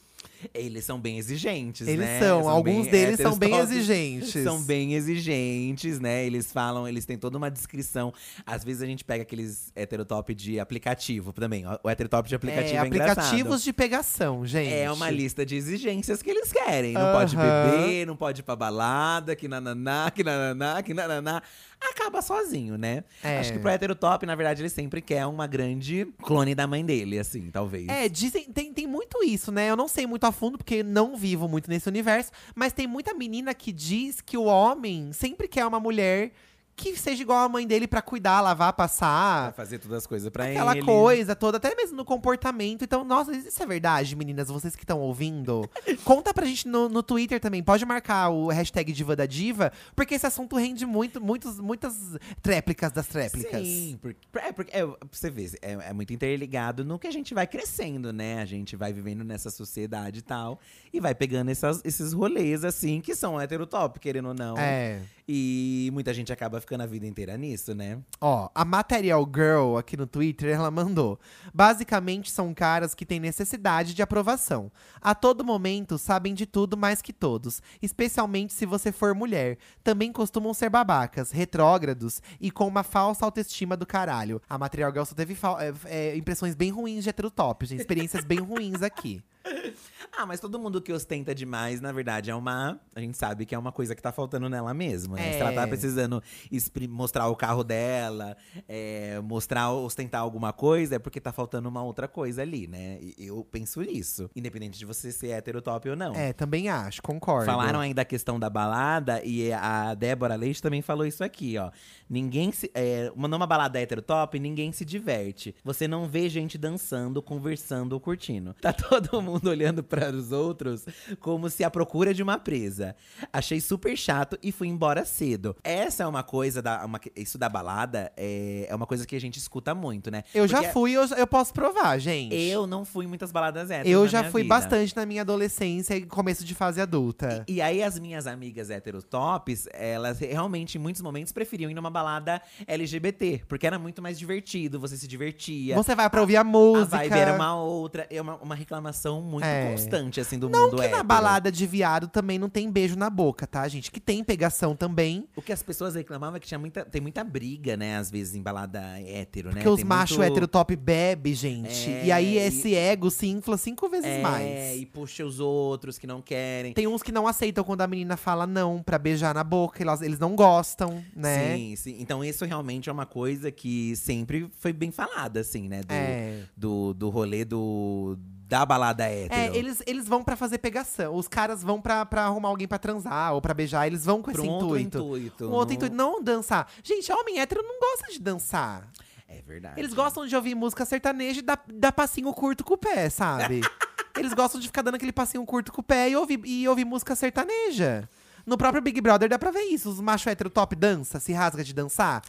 Eles são bem exigentes, Eles né? são, alguns bem deles são bem exigentes. São bem exigentes, né? Eles falam, eles têm toda uma descrição. Às vezes a gente pega aqueles heterotop de aplicativo também. O heterotop de aplicativo é, é, aplicativos engraçado. de pegação, gente. É uma lista de exigências que eles querem. Não pode beber, não pode ir pra balada, que nananá, que nananá, que nananá. Acaba sozinho, né? É. Acho que pro heterotop, na verdade, ele sempre quer uma grande clone da mãe dele, assim, talvez. É, dizem, tem, tem muito isso, né? Eu não sei muito a fundo, porque não vivo muito nesse universo, mas tem muita menina que diz que o homem sempre quer uma mulher que seja igual a mãe dele pra cuidar, lavar, Pra passar. fazer todas as coisas pra Aquela ele. coisa toda, até mesmo no comportamento. Então, nossa, isso é verdade, meninas, vocês que estão ouvindo. Conta pra gente no, no Twitter também. Pode marcar o hashtag Diva da Diva, porque esse assunto rende muito, muitos, muitas tréplicas das tréplicas. Sim, porque, é, porque é, você ver, é, é muito interligado no que a gente vai crescendo, né? A gente vai vivendo nessa sociedade e tal. E vai pegando essas, esses rolês, assim, que são heterotop, querendo ou não. É. E muita gente acaba ficando a vida inteira nisso, né? Ó, a Material Girl aqui no Twitter, ela mandou. Basicamente são caras que têm necessidade de aprovação. A todo momento sabem de tudo mais que todos, especialmente se você for mulher. Também costumam ser babacas, retrógrados e com uma falsa autoestima do caralho. A Material Girl só teve é, é, impressões bem ruins de heterotop, gente. Experiências bem ruins aqui. Ah, mas todo mundo que ostenta demais, na verdade, é uma. A gente sabe que é uma coisa que tá faltando nela mesmo, né? Se ela É. tá precisando expri- mostrar o carro dela, é, mostrar, ostentar alguma coisa, é porque tá faltando uma outra coisa ali, né? E eu penso nisso. Independente de você ser heterotop ou não. É, também acho, concordo. Falaram aí da questão da balada e a Débora Leite também falou isso aqui, ó. Ninguém se. É, uma- numa balada heterotop, ninguém se diverte. Você não vê gente dançando, conversando ou curtindo. Tá todo mundo olhando para os outros como se à procura de uma presa. Achei super chato e fui embora cedo. Essa é uma coisa da. uma- isso da balada é, é uma coisa que a gente escuta muito, né? Eu já Porque fui, eu, eu posso provar, gente. Eu não fui em muitas baladas héteros. Eu na já minha fui vida. bastante na minha adolescência e começo de fase adulta. E aí, as minhas amigas heterotops, elas realmente, em muitos momentos, preferiam ir numa balada LGBT. Porque era muito mais divertido, você se divertia. Você vai pra ouvir a a música. vibe era uma outra. É uma, uma reclamação muito É. constante, assim, do Não mundo que na hétero. balada de viado também não tem beijo na boca, tá, gente? Que tem pegação também. O que as pessoas reclamavam é que tinha muita, tem muita briga, né? Às vezes, em balada hétero, né? Porque os machos muito- hétero top bebe, gente. É, e aí e- esse ego se infla cinco vezes É, mais. e puxa os outros que não querem. Tem uns que não aceitam quando a menina fala não pra beijar na boca. Elas, eles não gostam, né? Sim, sim. Então, isso realmente é uma coisa que sempre foi bem falada, assim, né? Do, É. do, do rolê do, da balada hétero. É, eles, eles vão pra fazer pegação. Os caras vão pra, pra arrumar alguém pra transar ou pra beijar. Eles vão com Pra esse um outro intuito. Um outro intuito. Não dançar. Gente, homem hétero não gosta de dançar. É verdade. Eles gostam de ouvir música sertaneja e dar, dar passinho curto com o pé, sabe? Eles gostam de ficar dando aquele passinho curto com o pé e ouvir, e ouvir música sertaneja. No próprio Big Brother dá pra ver isso. Os machos hétero top dança, se rasga de dançar.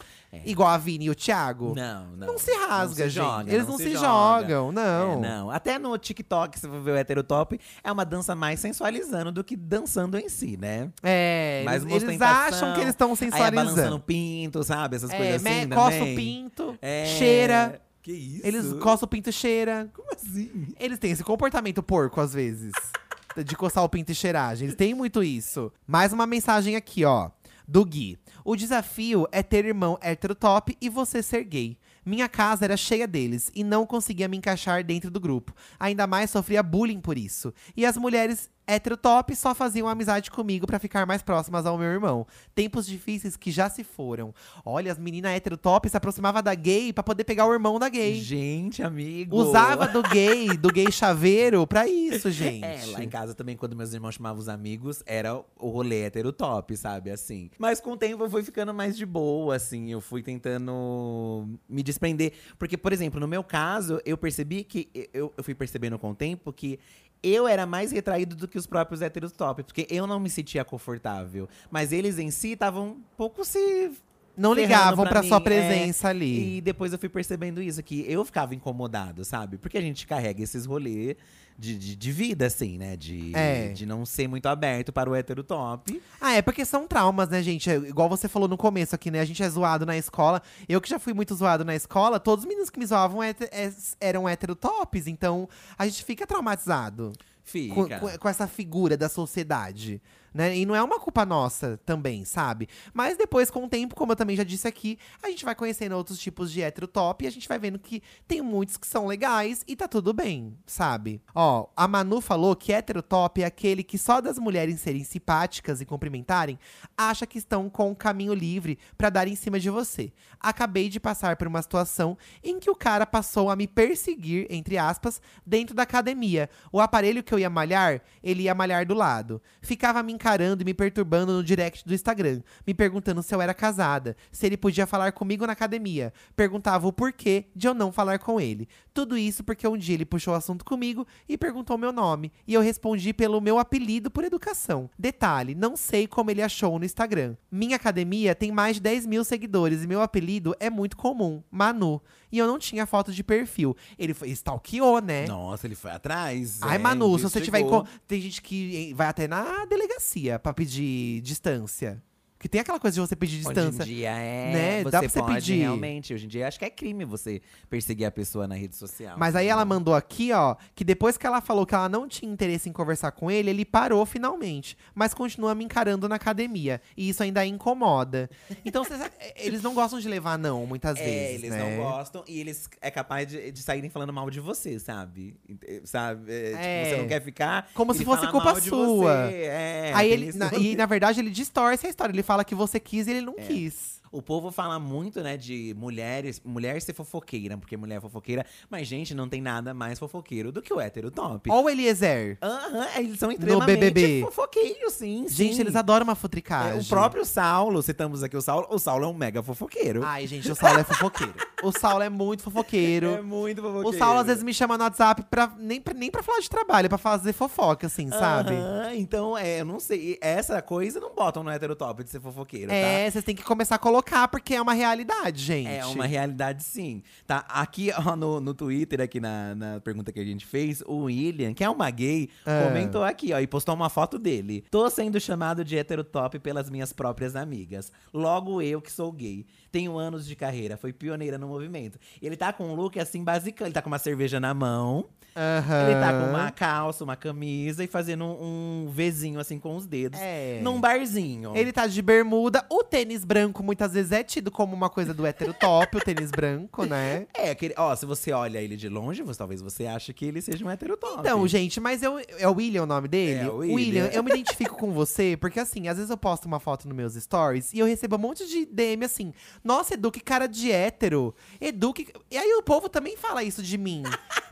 Igual a Vini e o Thiago. É. Não, não. Não se rasga, se gente. joga, Eles não, se, joga. jogam, não. É, não. Até no TikTok, se você ver o heterotop, é uma dança mais sensualizando do que dançando em si, né? É, Mais eles, acham que eles estão Aí é sensualizando. balançando pinto, sabe? Essas É, coisas me- assim coça também. o pinto, É. cheira. Que isso? Eles coçam o pinto e cheira. Como assim? Eles têm esse comportamento porco, às vezes. de coçar o pinto e cheirar. Eles têm muito isso. Mais uma mensagem aqui, ó. Do Gui. O desafio é ter irmão hétero top e você ser gay. Minha casa era cheia deles e não conseguia me encaixar dentro do grupo. Ainda mais sofria bullying por isso. E as mulheres heterotop só faziam amizade comigo pra ficar mais próximas ao meu irmão. Tempos difíceis que já se foram. Olha, as meninas heterotop se aproximavam da gay pra poder pegar o irmão da gay. Gente, amigo. Usava do gay, do gay chaveiro pra isso, gente. É, lá em casa também, quando meus irmãos chamavam os amigos, era o rolê hétero top, sabe? Assim. Mas com o tempo eu fui ficando mais de boa, assim. Eu fui tentando me desprender. Porque, por exemplo, no meu caso, eu percebi que. Eu, eu fui percebendo com o tempo que eu era mais retraído do que os próprios héteros top, porque eu não me sentia confortável. Mas eles em si estavam um pouco se. Não ligavam pra pra mim, sua é. presença ali. E depois eu fui percebendo isso, que eu ficava incomodado, sabe? Porque a gente carrega esses rolês de, de, de vida, assim, né? De, É. de não ser muito aberto para o hétero top. Ah, é porque são traumas, né, gente? É, Igual você falou no começo aqui, né? A gente é zoado na escola. Eu que já fui muito zoado na escola, todos os meninos que me zoavam héte- é- eram heterotops. Então, a gente fica traumatizado Fica. com, com- com essa figura da sociedade. Né? E não é uma culpa nossa também, sabe? Mas depois, com o tempo, como eu também já disse aqui, a gente vai conhecendo outros tipos de heterotop e a gente vai vendo que tem muitos que são legais e tá tudo bem, sabe? Ó, a Manu falou que heterotop é aquele que só das mulheres serem simpáticas e cumprimentarem, acha que estão com o caminho livre pra dar em cima de você. Acabei de passar por uma situação em que o cara passou a me perseguir, entre aspas, dentro da academia. O aparelho que eu ia malhar, ele ia malhar do lado. Ficava me e me perturbando no direct do Instagram, me perguntando se eu era casada, se ele podia falar comigo na academia. Perguntava o porquê de eu não falar com ele. Tudo isso porque um dia ele puxou o assunto comigo e perguntou meu nome. E eu respondi pelo meu apelido por educação. Detalhe, não sei como ele achou no Instagram. Minha academia tem mais de 10 mil seguidores e meu apelido é muito comum, Manu. E eu não tinha foto de perfil. Ele foi, stalkeou, né? Nossa, ele foi atrás. Ai, é, Manu, se você tiver. Tem gente que vai até na delegacia pra pedir distância. Que tem aquela coisa de você pedir distância. Hoje em dia é. né? Você Dá pra você pode pedir. realmente. Hoje em dia acho que é crime você perseguir a pessoa na rede social. Mas aí ela mandou aqui, ó, que depois que ela falou que ela não tinha interesse em conversar com ele, ele parou finalmente. Mas continua me encarando na academia. E isso ainda incomoda. Então, vocês- eles não gostam de levar não, muitas É, vezes, eles né? não gostam e eles é capaz de, de saírem falando mal de você, sabe? Ente- Sabe? É, tipo, É. você não quer ficar. Como se fosse culpa sua. É, Aí ele, na- e na verdade ele distorce a história. Ele fala que você quis e ele não É. quis. O povo fala muito, né, de mulheres, mulher ser fofoqueira, porque mulher é fofoqueira, mas, gente, não tem nada mais fofoqueiro do que o hétero top. Ou o Eliezer. Aham, eles são extremamente BBB. fofoqueiros, sim. Gente, sim. eles adoram uma É, futricagem. o próprio Saulo, citamos aqui o Saulo, o Saulo é um mega fofoqueiro. Ai, gente, o Saulo é fofoqueiro. O Saulo é muito fofoqueiro. é muito fofoqueiro. O Saulo às vezes me chama no WhatsApp pra, nem, pra, nem pra falar de trabalho, pra fazer fofoca, assim, sabe? Aham, então, é, eu não sei. Essa coisa não botam no hétero top de ser fofoqueiro, tá? É, vocês têm que começar a colocar, porque é uma realidade, gente. É uma realidade, sim. Tá, aqui ó, no, no Twitter, aqui na, na pergunta que a gente fez, o William, que é uma gay, Ah. comentou aqui, ó, e postou uma foto dele. Tô sendo chamado de hétero top pelas minhas próprias amigas. Logo eu que sou gay. Tenho anos de carreira, foi pioneira no movimento. Ele tá com um look assim, basicão. Ele tá com uma cerveja na mão, Aham. ele tá com uma calça, uma camisa e fazendo um, um Vzinho assim com os dedos. É. Num barzinho. Ele tá de bermuda. O tênis branco muitas vezes é tido como uma coisa do hétero top, o tênis branco, né? É, aquele, ó, se você olha ele de longe, você, talvez você ache que ele seja um hétero top. Então, gente, mas eu. É o William o nome dele? É, o William. eu me identifico com você, porque assim, às vezes eu posto uma foto nos meus stories e eu recebo um monte de DM assim. Nossa, Edu, que cara de hétero. Edu, que. E aí o povo também fala isso de mim.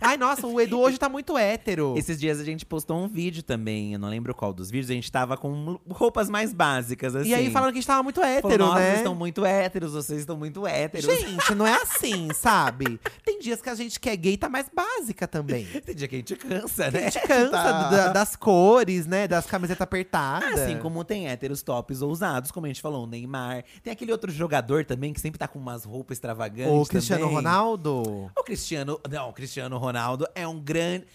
Ai, nossa, o Edu hoje tá muito hétero. Esses dias a gente postou um vídeo também, eu não lembro qual dos vídeos, a gente tava com roupas mais básicas, assim. E aí falando que a gente tava muito Falou, hétero, Nossa, né? estão muito héteros, vocês estão muito héteros. Gente, não é assim, sabe? Tem dias que a gente que é gay tá mais básica também. Tem dia que a gente cansa, A né? gente cansa Tá. da- das cores, né? Das camisetas apertadas. Assim como tem héteros tops ousados, como a gente falou, o Neymar. Tem aquele outro jogador também que sempre tá com umas roupas extravagantes. O Cristiano também. Ronaldo. O Cristiano. Não, o Cristiano Ronaldo é um grande.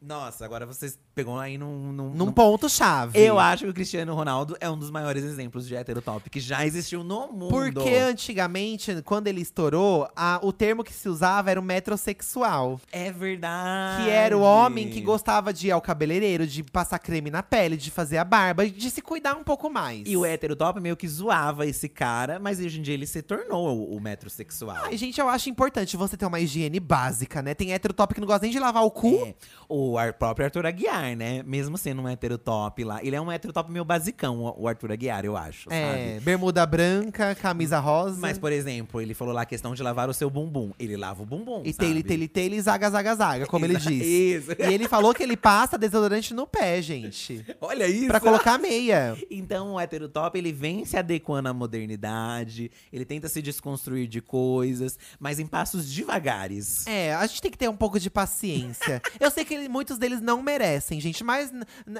Nossa, agora vocês pegou aí num. num, Num ponto-chave. Eu acho que o Cristiano Ronaldo é um dos maiores exemplos de heterotop que já existiu no mundo. Porque antigamente, quando ele estourou, a- o termo que se usava era o metrosexual. É verdade. Que era o homem que gostava de ir ao cabeleireiro, de passar creme na pele, de fazer a barba, de se cuidar um pouco mais. E o heterotop meio que zoava esse cara, mas hoje em dia ele se tornou o, o metrosexual. Ai, gente, eu acho importante você ter uma higiene básica, né? Tem heterotop que não gosta nem de lavar o cu. É, o ar- próprio Arthur Aguiar, né? Mesmo sendo um heterotop lá. Ele é um heterotop meio basicão, o o Arthur Aguiar, eu acho, É, sabe? bermuda branca, camisa rosa. Mas, por exemplo, ele falou lá a questão de lavar o seu bumbum. Ele lava o bumbum, e sabe? tele, tele, tele, zaga, zaga, zaga, como ele disse. Isso. E ele falou que ele passa desodorante no pé, gente. Olha isso. Pra colocar meia. Então, o heterotop, ele vem se adequando à modernidade, ele tenta se desconstruir de coisas, mas em passos devagares. É, a gente tem que ter um pouco de paciência. Eu sei que ele- muitos deles não merecem, gente, mas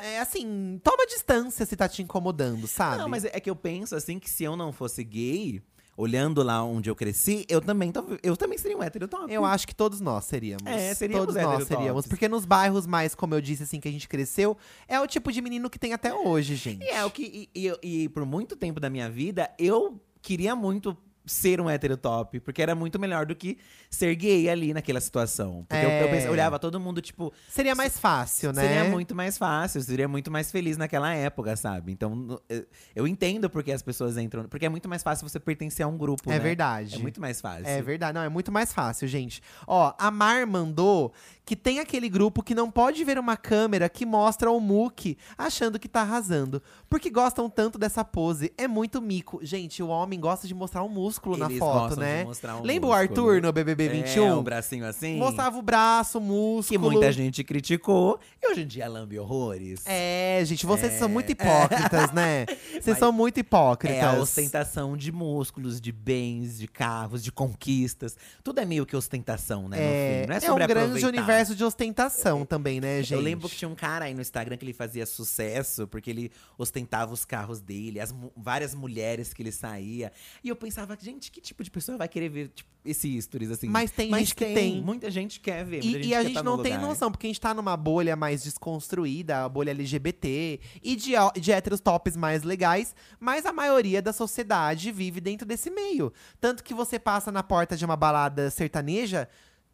é assim, toma distância se tá te incomodando, sabe? Não, mas é que eu penso assim que se eu não fosse gay, olhando lá onde eu cresci, eu também, eu também seria um heterotop. Eu acho que todos nós seríamos. É, seríamos Todos nós seríamos. Porque nos bairros mais, como eu disse, assim, que a gente cresceu, é o tipo de menino que tem até hoje, gente. E é o que. E, e- e por muito tempo da minha vida, eu queria muito ser um heterotop, porque era muito melhor do que ser gay ali naquela situação. Porque eu, eu, É. pensava- eu olhava todo mundo, tipo, Seria mais fácil, né? Seria muito mais fácil, seria muito mais feliz naquela época, sabe? Então, eu- eu entendo porque as pessoas entram. Porque é muito mais fácil você pertencer a um grupo, É né? verdade. É muito mais fácil. É verdade, não, é muito mais fácil, gente. Ó, a Mar mandou que tem aquele grupo que não pode ver uma câmera que mostra o Mook achando que tá arrasando. Porque gostam tanto dessa pose. É muito mico. Gente, o homem gosta de mostrar um músculo na Eles foto, gostam de né? mostrar um Lembra o músculo. Arthur no BBB É, 21? um bracinho assim. Mostrava o braço, o músculo. Que muita gente criticou. E hoje em dia lambe horrores. É, gente, vocês É. são muito hipócritas, né? Vocês Mas são muito hipócritas. É a ostentação de músculos, de bens, de carros, de conquistas. Tudo é meio que ostentação, né? no É, fim. Não é é um sobre grande aproveitar. Universo de ostentação também, né, gente? Eu lembro que tinha um cara aí no Instagram que ele fazia sucesso, porque ele ostentava os carros dele, as várias mulheres que ele saía. E eu pensava, gente, que tipo de pessoa vai querer ver tipo, esse stories assim? Mas tem gente que tem. Muita gente quer ver. E, gente e a gente tá não tem noção, porque a gente tá numa bolha mais desconstruída, a bolha LGBT e de, de héteros tops mais legais, mas a maioria da sociedade vive dentro desse meio. Tanto que você passa na porta de uma balada sertaneja,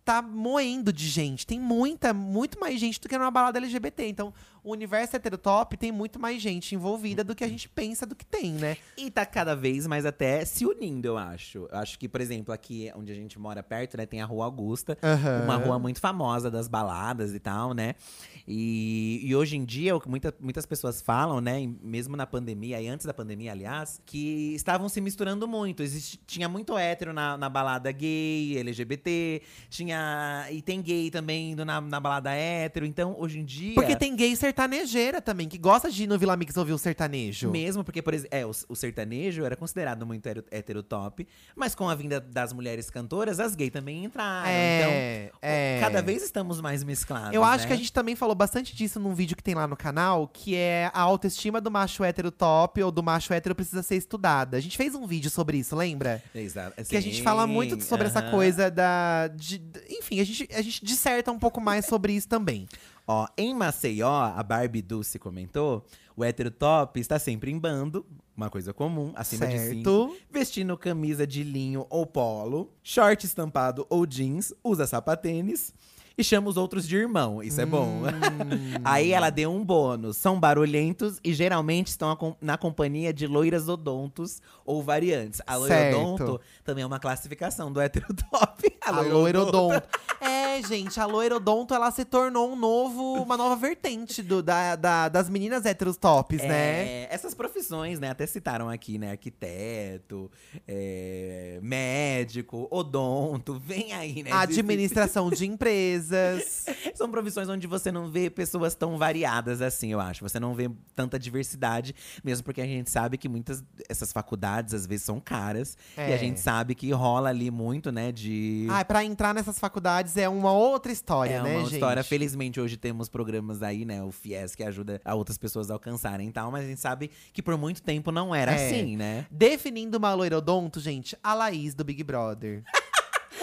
tá moendo de gente. Tem muita, muito mais gente do que numa balada LGBT. Então, o universo heterotop tem muito mais gente envolvida do que a gente pensa do que tem, né? E tá cada vez mais até se unindo, eu acho. Eu acho que, por exemplo, aqui onde a gente mora perto, né, tem a Rua Augusta. Aham. Uma rua muito famosa das baladas e tal, né? E, e hoje em dia, o que muita, muitas pessoas falam, né? Mesmo na pandemia, e antes da pandemia, aliás, que estavam se misturando muito. Existe, tinha muito hétero na, na balada gay, LGBT, tinha. E tem gay também indo na, na balada hétero. Então, hoje em dia. Porque tem gay sertanejeira também, que gosta de ir no Vila Mix ouvir o sertanejo. Mesmo porque, por exemplo, é, o, o sertanejo era considerado muito heterotop, mas com a vinda das mulheres cantoras, as gays também entraram. É, então, é. cada vez estamos mais mesclados. Eu acho né? que a gente também falou bastante disso num vídeo que tem lá no canal, que é a autoestima do macho hétero top ou do macho hétero precisa ser estudada. A gente fez um vídeo sobre isso, lembra? Exato. Que a gente fala muito sobre essa aham. coisa da. de- enfim, a gente, a gente disserta um pouco mais sobre isso também. Ó, em Maceió, a Barbie Dulce comentou: o hétero top está sempre em bando, uma coisa comum, acima de cinco. certo? Vestindo camisa de linho ou polo, short estampado ou jeans, usa sapatênis e chama os outros de irmão. Isso é bom. Aí ela deu um bônus. São barulhentos e geralmente estão na companhia de loiras odontos ou variantes. A loirodonto Certo. também é uma classificação do hétero top. A loirodonto. É, gente, a loirodonto, ela se tornou um novo, uma nova vertente do, da, da- das meninas héteros tops, né? É, essas profissões, né? Até citaram aqui, né? Arquiteto, é, médico, odonto, vem aí, né? Administração de empresas. São profissões onde você não vê pessoas tão variadas assim, eu acho. Você não vê tanta diversidade, mesmo porque a gente sabe que muitas essas faculdades às vezes são caras. E É. a gente sabe que rola ali muito, né? De. Ai, pra entrar nessas faculdades é uma outra história, é né, uma gente? história. Felizmente, hoje temos programas aí, né? O FIES, que ajuda a outras pessoas a alcançarem e tal. Mas a gente sabe que por muito tempo não era É. assim, né? Definindo uma loirodonto, gente, a Laís do Big Brother.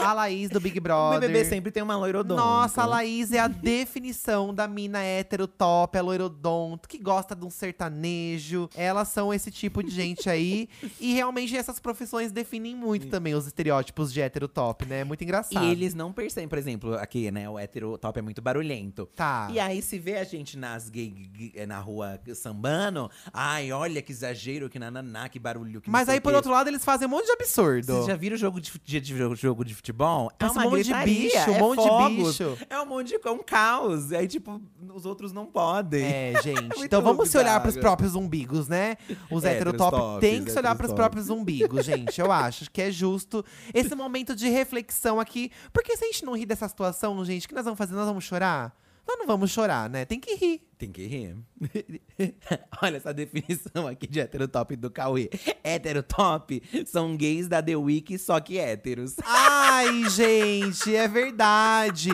A Laís do Big O Brother. BBB sempre tem uma loirodonto. Nossa, a Laís é a definição da mina hétero top, a loirodonto, que gosta de um sertanejo. Elas são esse tipo de gente aí. e realmente essas profissões definem muito também os estereótipos de hétero top, né? É muito engraçado. E eles não percebem, por exemplo, aqui, né? O hétero top é muito barulhento. Tá. E aí, se vê a gente nas gay, gay- na rua sambando, ai, olha que exagero, que nananá, que barulho, que Mas aí, o por outro lado, eles fazem um monte de absurdo. Vocês já viram jogo de, de, de jogo de futebol? Passa é um monte de bicho, um é monte de bicho. É um monte de é um caos. Aí, tipo, os outros não podem. É, gente. Muito então vamos se olhar pros próprios umbigos, né? Os Héteros hétero top tops, tem que se olhar pros próprios umbigos, gente. Eu acho que é justo esse momento de reflexão aqui. Porque se a gente não rir dessa situação, gente, o que nós vamos fazer? Nós vamos chorar? Nós não vamos chorar, né? Tem que rir. Tem que rir. Olha essa definição aqui de hétero top do Cauê. Hétero top são gays da The Week, só que héteros. Ai, gente, é verdade.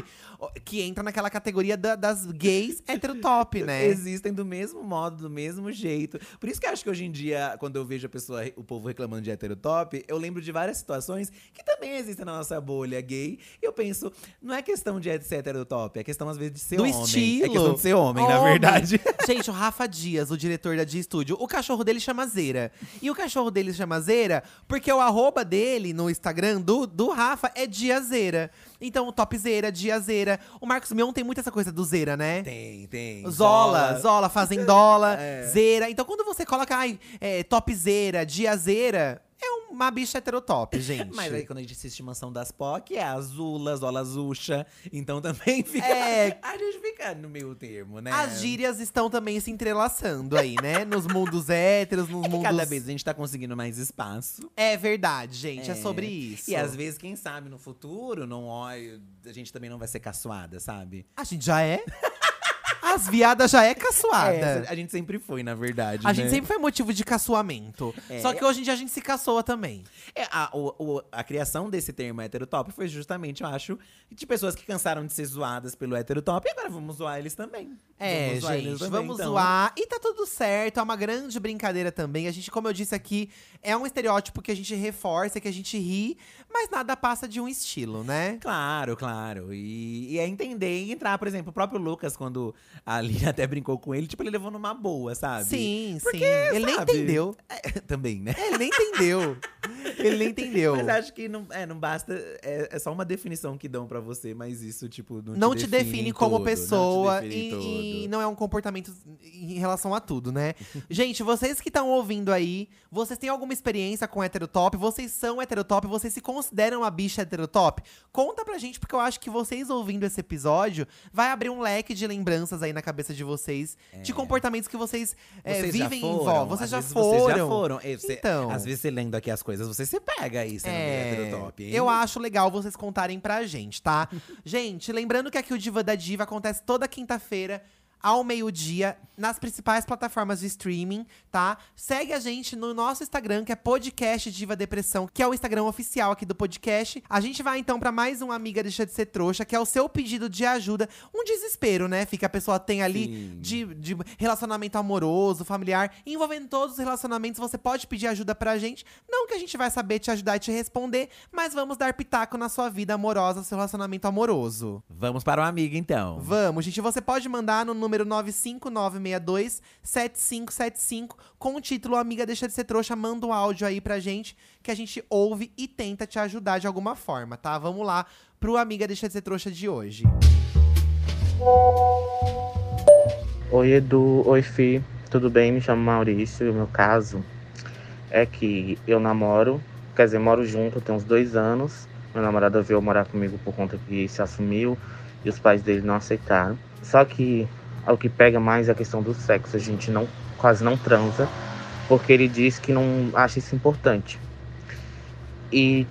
Que entra naquela categoria da- das gays hétero top, né? Existem do mesmo modo, do mesmo jeito. Por isso que eu acho que hoje em dia, quando eu vejo a pessoa, o povo reclamando de hétero top, eu lembro de várias situações que também existem na nossa bolha gay. E eu penso, não é questão de ser hétero top, é questão às vezes de ser Do homem. estilo. É questão de ser homem, na Homem. Verdade. Gente, o Rafa Dias, o diretor da Dia Studio, o cachorro dele chama Zera. E o cachorro dele chama Zera porque o arroba dele no Instagram do, do Rafa é Diazeira. Então, o Topzera, Diazeira. O Marcos Mion tem muito essa coisa do Zera, né? Tem, tem. Zola, Zola, Fazendola, É. Zera. Então, quando você coloca, ai, é, Topzera, Diazeira, é uma bicha heterotop, gente. Mas aí quando a gente assiste Mansão das POC, é Azula, Zola Zuxa. Então também fica. É. A gente fica no meio termo, né? As gírias estão também se entrelaçando aí, né? Nos mundos héteros, nos É mundos… cada vez a gente tá conseguindo mais espaço. É verdade, gente. É, É. sobre isso. E às vezes, quem sabe, no futuro, não olha, a gente também não vai ser caçoada, sabe? A gente já é. As viadas já é caçoada. É, a gente sempre foi, na verdade. a né? gente sempre foi motivo de caçoamento. É. Só que hoje em dia a gente se caçoa também. É, a, o- o- a criação desse termo heterotop foi justamente, eu acho, de pessoas que cansaram de ser zoadas pelo heterotop e agora vamos zoar eles também. É, vamos gente, também, vamos então. zoar. E tá tudo certo, é uma grande brincadeira também. A gente, como eu disse aqui, é um estereótipo que a gente reforça, que a gente ri, mas nada passa de um estilo, né? Claro, claro. E, e é entender e entrar, por exemplo, o próprio Lucas, quando a Aline até brincou com ele, tipo, ele levou numa boa, sabe? Sim, Porque, sim. Ele nem entendeu. É, também, né? Ele nem entendeu. Ele nem entendeu. Mas acho que não, é, não basta. É, é só uma definição que dão pra você, mas isso, tipo, não, não te, define, define como tudo, pessoa não define e, e não é um comportamento em relação a tudo, né? Gente, vocês que estão ouvindo aí, vocês têm alguma experiência com heterotop? Vocês são heterotop? Vocês se consideram uma bicha heterotop? Conta pra gente, porque eu acho que vocês ouvindo esse episódio vai abrir um leque de lembranças aí na cabeça de vocês, de comportamentos que vocês, é, Vocês vivem foram, em volta. Vocês já foram. Vocês já foram. Você- Então. Às vezes você lendo aqui as coisas, você se pega aí sendo É, heterotop, hein? eu acho legal vocês contarem pra gente, tá? gente, lembrando que aqui o Diva da Diva acontece toda quinta-feira. Ao meio-dia, nas principais plataformas de streaming, tá? Segue a gente no nosso Instagram, que é Podcast Diva Depressão, que é o Instagram oficial aqui do podcast. A gente vai então pra mais um Amiga Deixa de Ser Trouxa, que é o seu pedido de ajuda. Um desespero, né? Fica a pessoa tem ali de, de relacionamento amoroso, familiar, envolvendo todos os relacionamentos, você pode pedir ajuda pra gente. Não que a gente vai saber te ajudar e te responder, mas vamos dar pitaco na sua vida amorosa, seu relacionamento amoroso. Vamos para o amigo, então. Vamos, gente. Você pode mandar no número 95962-7575 com o título Amiga Deixa de Ser Trouxa. Manda um áudio aí pra gente que a gente ouve e tenta te ajudar de alguma forma, tá? Vamos lá pro Amiga Deixa de Ser Trouxa de hoje. Oi Edu, oi Fi, tudo bem? Me chamo Maurício o meu caso é que eu namoro, quer dizer, moro junto tem uns dois anos. Meu namorado veio morar comigo por conta que se assumiu e os pais dele não aceitaram. Só que o que pega mais é a questão do sexo, a gente não quase não transa, porque ele diz que não acha isso importante. E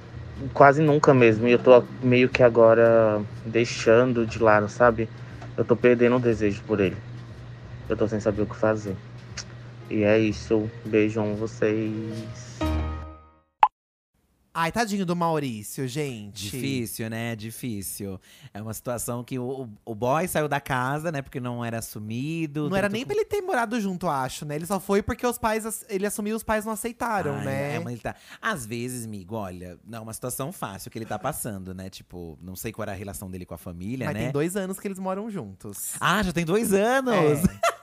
quase nunca mesmo, e eu tô meio que agora deixando de lado, sabe? Eu tô perdendo o desejo por ele. Eu tô sem saber o que fazer. E é isso. Beijão vocês. Ai, tadinho do Maurício, gente. Difícil, né? Difícil. É uma situação que o, o boy saiu da casa, né? Porque não era assumido. Não era nem pra ele ter morado junto, acho, né? Ele só foi porque os pais, ele assumiu e os pais não aceitaram, Ai, né? É, mas ele tá. Às vezes, amigo, olha, não é uma situação fácil que ele tá passando, né? Tipo, não sei qual era a relação dele com a família, Mas né? tem dois anos que eles moram juntos. Ah, já tem dois anos! É.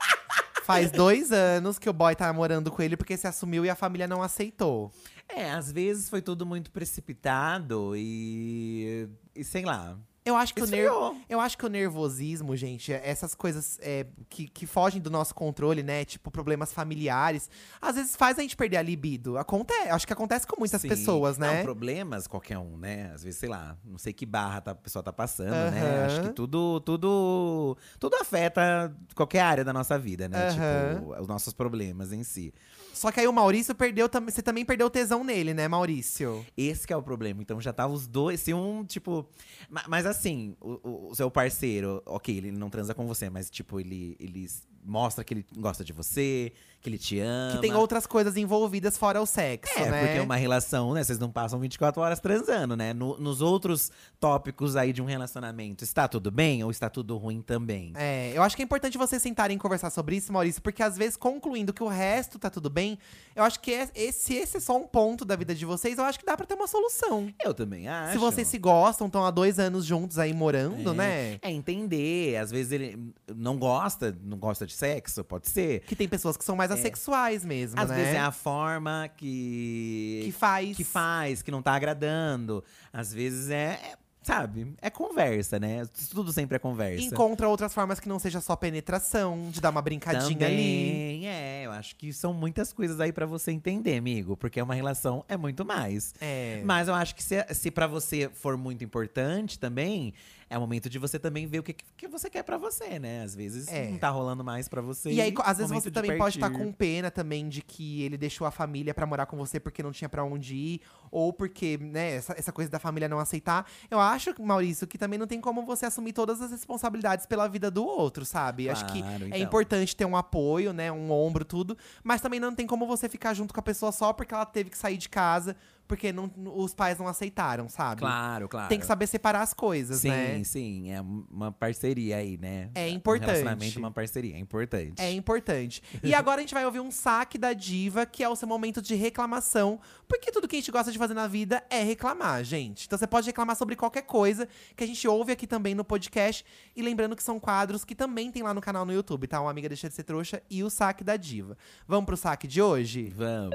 Faz dois anos que o boy tá morando com ele porque se assumiu e a família não aceitou. É, às vezes foi tudo muito precipitado e. E sei lá. Eu acho que o ner. Eu acho que o nervosismo, gente, essas coisas é, que, que fogem do nosso controle, né? Tipo, problemas familiares, às vezes faz a gente perder a libido. Acontece, acho que acontece com muitas Sim. pessoas, né? Não, problemas, qualquer um, né? Às vezes, sei lá, não sei que barra tá- a pessoa tá passando, né? Aham. Acho que tudo, tudo, tudo afeta qualquer área da nossa vida, né? Aham. Tipo, os nossos problemas em si. Só que aí o Maurício perdeu também. Você também perdeu tesão nele, né, Maurício? Esse que é o problema. Então já tá os dois, se um, tipo. ma- Mas, assim, o, o- o seu parceiro, ok, ele não transa com você, mas tipo, ele, ele mostra que ele gosta de você, que ele te ama. Que tem outras coisas envolvidas fora o sexo, É, né? porque é uma relação, né? Vocês não passam 24 horas transando, né? No- nos outros tópicos aí de um relacionamento, está tudo bem ou está tudo ruim também? É, eu acho que é importante vocês sentarem e conversar sobre isso, Maurício, porque às vezes, concluindo que o resto tá tudo bem, eu acho que é- esse, esse é só um ponto da vida de vocês, eu acho que dá pra ter uma solução. Eu também acho. Se vocês se gostam, estão há dois anos juntos aí morando, é, né? É entender. Às vezes ele não gosta, não gosta de sexo, pode ser. Que tem pessoas que são mais assexuais mesmo, Às né? vezes é a forma que. Que faz. que faz, que não tá agradando. Às vezes é, é, sabe, é conversa, né? Tudo sempre é conversa. Encontra outras formas que não seja só penetração, de dar uma brincadinha ali. Também, é, eu acho que são muitas coisas aí pra você entender, amigo, porque uma relação é muito mais. É. Mas eu acho que se, se para você for muito importante também, é o momento de você também ver o que, que você quer pra você, né? Às vezes É. não tá rolando mais pra você. E aí, às vezes você também pode estar partir. com pena também de que ele deixou a família pra morar com você porque não tinha pra onde ir, ou porque, né, essa, essa coisa da família não aceitar. Eu acho, Maurício, que também não tem como você assumir todas as responsabilidades pela vida do outro, sabe? acho que Claro, é então. importante ter um apoio, né, um ombro, tudo, mas também não tem como você ficar junto com a pessoa só porque ela teve que sair de casa, porque não, os pais não aceitaram, sabe? Claro, claro. Tem que saber separar as coisas, Sim, né? sim, é uma parceria aí, né? É Um importante. relacionamento, uma parceria, é importante. É importante. E agora a gente vai ouvir um saque da diva, que é o seu momento de reclamação. Porque tudo que a gente gosta de fazer na vida é reclamar, gente. Então você pode reclamar sobre qualquer coisa que a gente ouve aqui também no podcast. E lembrando que são quadros que também tem lá no canal no YouTube, tá? Uma amiga deixa de ser trouxa e o saque da diva. Vamos pro saque de hoje? Vamos.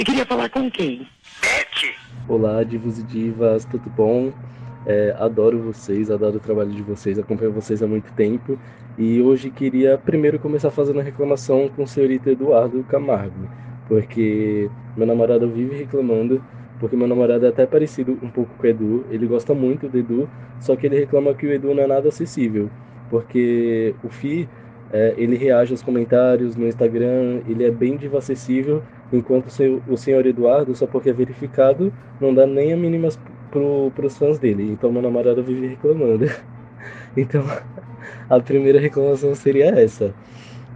Você queria falar com quem? Olá, divos e divas, tudo bom? É, adoro vocês, adoro o trabalho de vocês, acompanho vocês há muito tempo. E hoje queria primeiro começar fazendo a reclamação com o senhorito Eduardo Camargo, porque meu namorado vive reclamando, porque meu namorado é até parecido um pouco com o Edu, ele gosta muito do Edu, só que ele reclama que o Edu não é nada acessível, porque o Fi, é, ele reage aos comentários no Instagram, ele é bem diva acessível, enquanto o senhor Eduardo, só porque é verificado, não dá nem a mínimas pro, pros fãs dele. Então meu namorado vive reclamando. Então a primeira reclamação seria essa.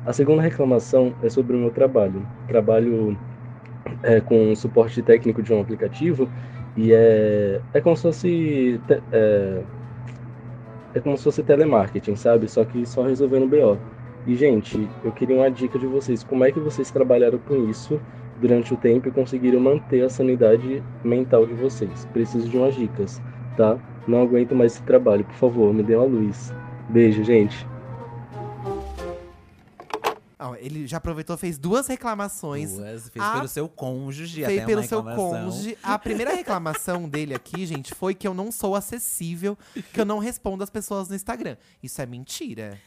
A segunda reclamação é sobre o meu trabalho. Trabalho é, com suporte técnico de um aplicativo e é, é como se fosse é, é como se fosse telemarketing, sabe? Só que só resolvendo BO. E gente, eu queria uma dica de vocês. Como é que vocês trabalharam com isso durante o tempo e conseguiram manter a sanidade mental de vocês? Preciso de umas dicas, tá? Não aguento mais esse trabalho, por favor, me dê uma luz. Beijo, gente. Ele já aproveitou, fez duas reclamações. Duas, fez A- pelo seu cônjuge, Fez até pelo uma seu cônjuge. A primeira reclamação dele aqui, gente, foi que eu não sou acessível, que eu não respondo as pessoas no Instagram. Isso é mentira.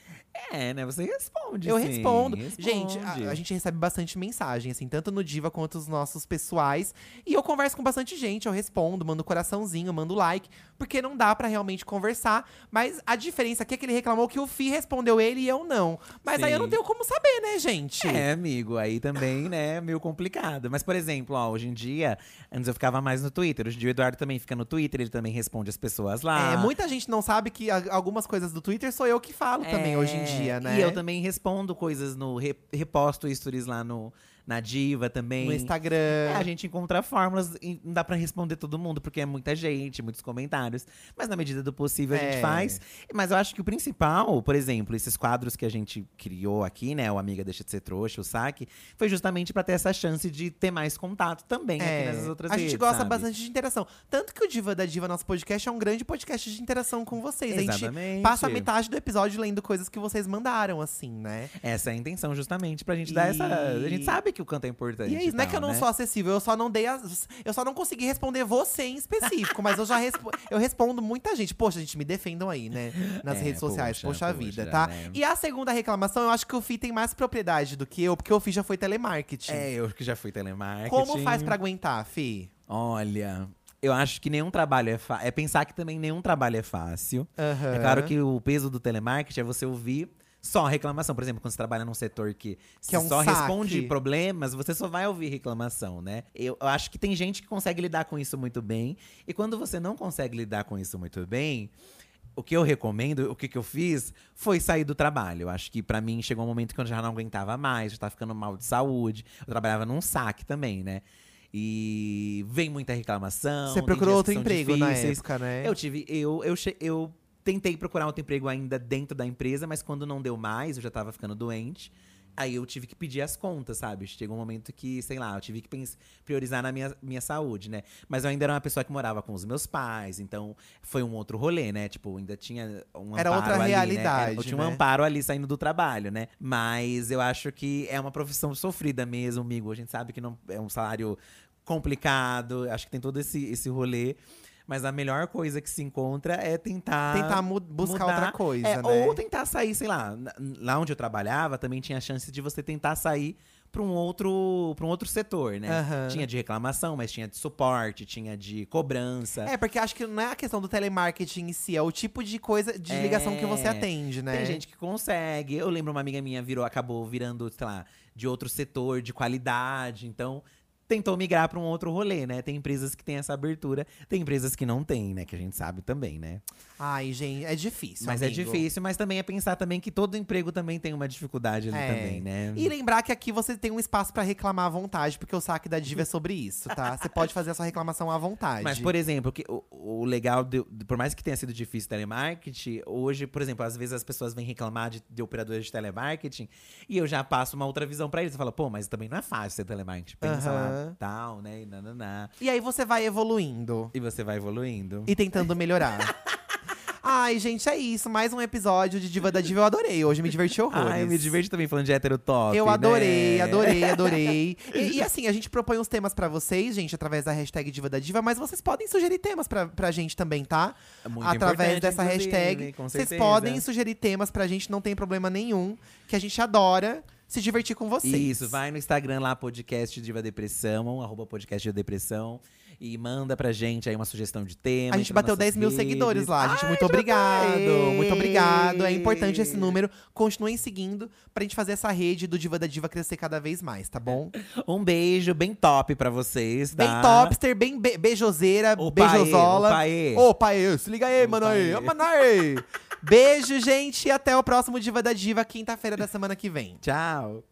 É, né? Você responde, Eu sim, respondo. responde. Gente, a, a gente recebe bastante mensagem, assim, tanto no Diva quanto os nossos pessoais. E eu converso com bastante gente, eu respondo, mando coraçãozinho, mando like, porque não dá pra realmente conversar. Mas a diferença aqui é que ele reclamou que o Fi respondeu ele e eu não. Mas aí eu não Sim. tenho como saber, né, gente? É, amigo, aí também, né, meio complicado. Mas, por exemplo, ó, hoje em dia, antes eu ficava mais no Twitter. Hoje em dia o Eduardo também fica no Twitter, ele também responde as pessoas lá. É, muita gente não sabe que algumas coisas do Twitter sou eu que falo também É, hoje em dia, né? E eu também respondo coisas no. re- reposto stories lá no, na Diva também. No Instagram. É, a gente encontra fórmulas e não dá pra responder todo mundo, porque é muita gente, muitos comentários. Mas na medida do possível a É. gente faz. Mas eu acho que o principal, por exemplo, esses quadros que a gente criou aqui, né? O Amiga Deixa de Ser Trouxa, o Saque, foi justamente pra ter essa chance de ter mais contato também aqui nessas outras É, a redes. gente gosta sabe? bastante de interação. Tanto que o Diva da Diva, nosso podcast, é um grande podcast de interação com vocês. A gente Exatamente. passa metade do episódio lendo coisas que vocês mandaram, assim, né? Essa é a intenção, justamente, pra gente dar E- essa. A gente sabe que o canto é importante. E é isso, não é que eu não né? sou acessível, eu só não dei as. Eu só não consegui responder você em específico, mas eu já respo- eu respondo muita gente. Poxa, gente, me defendam aí, né? Nas É, redes sociais, poxa, poxa, poxa, vida, tá? né? E a segunda reclamação, eu acho que o Fih tem mais propriedade do que eu, porque o Fih já foi telemarketing. É, eu que já fui telemarketing. Como faz pra aguentar, Fih? Olha, eu acho que nenhum trabalho é fácil. É pensar que também nenhum trabalho é fácil. Aham. É claro que o peso do telemarketing é você ouvir só reclamação. Por exemplo, quando você trabalha num setor que, Que é um só saque. responde problemas, você só vai ouvir reclamação, né? Eu, eu acho que tem gente que consegue lidar com isso muito bem. E quando você não consegue lidar com isso muito bem. O que eu recomendo, o que, que eu fiz, foi sair do trabalho. Eu acho que pra mim chegou um momento que eu já não aguentava mais, já tava ficando mal de saúde. Eu trabalhava num saque também, né? E vem muita reclamação. Você procurou outro emprego na difíceis. época, né? Eu tive. Eu, eu, eu tentei procurar outro emprego ainda dentro da empresa, mas quando não deu mais, eu já tava ficando doente. Aí eu tive que pedir as contas, sabe? Chegou um momento que, sei lá, eu tive que priorizar na minha, minha saúde, né? Mas eu ainda era uma pessoa que morava com os meus pais, então foi um outro rolê, né? Tipo, ainda tinha um Era amparo outra ali, né? realidade, Eu tinha um né? amparo ali saindo do trabalho, né? Mas eu acho que é uma profissão sofrida mesmo, amigo. A gente sabe que não é um salário complicado, acho que tem todo esse, esse rolê. Mas a melhor coisa que se encontra é tentar. Tentar mu- buscar mudar. outra coisa, É, né? Ou tentar sair, sei lá. Lá onde eu trabalhava, também tinha a chance de você tentar sair para um outro para um outro setor, né? Aham. Tinha de reclamação, mas tinha de suporte, tinha de cobrança. É, porque acho que não é a questão do telemarketing em si, é o tipo de coisa, de É. ligação que você atende, né? Tem gente que consegue. Eu lembro uma amiga minha virou, acabou virando, sei lá, de outro setor, de qualidade. Então, tentou migrar para um outro rolê, né? Tem empresas que têm essa abertura, tem empresas que não têm, né? Que a gente sabe também, né? Ai, gente, é difícil. mas é amigo. difícil, mas também é pensar também que todo emprego também tem uma dificuldade ali É. também, né? E lembrar que aqui você tem um espaço pra reclamar à vontade, porque o saque da diva é sobre isso, tá? Você pode fazer a sua reclamação à vontade. Mas, por exemplo, que, o, o legal, de, por mais que tenha sido difícil telemarketing, hoje, por exemplo, às vezes as pessoas vêm reclamar de, de operadores de telemarketing e eu já passo uma outra visão pra eles. Eu falo, pô, mas também não é fácil ser telemarketing. Pensa lá, Aham. tal, né? E, nananá. E aí você vai evoluindo e você vai evoluindo. e tentando melhorar. Ai, gente, é isso. Mais um episódio de Diva da Diva. Eu adorei. Hoje me diverti horrores. Eu me diverti também falando de hétero top. Eu adorei, né? adorei, adorei. E, e assim, a gente propõe uns temas pra vocês, gente, através da hashtag Diva da Diva, mas vocês podem sugerir temas pra, pra gente também, tá? Muito através dessa hashtag. com Vocês certeza. podem sugerir temas pra gente, não tem problema nenhum. Que a gente adora se divertir com vocês. Isso, vai no Instagram lá, podcast Diva Depressão, arroba podcast Diva Depressão. E manda pra gente aí uma sugestão de tema. A gente bateu nas 10 mil nossas seguidores redes. lá, gente. Ai, Muito obrigado. Muito obrigado. É importante esse número. Continuem seguindo pra gente fazer essa rede do Diva da Diva crescer cada vez mais, tá bom? Um beijo bem top pra vocês, tá? Bem topster, bem be beijoseira, O beijosola. paê, o paê. Ô, se liga aí, mano aí. paê. Ô, mano aí. Beijo, gente. E até o próximo Diva da Diva, quinta-feira da semana que vem. Tchau.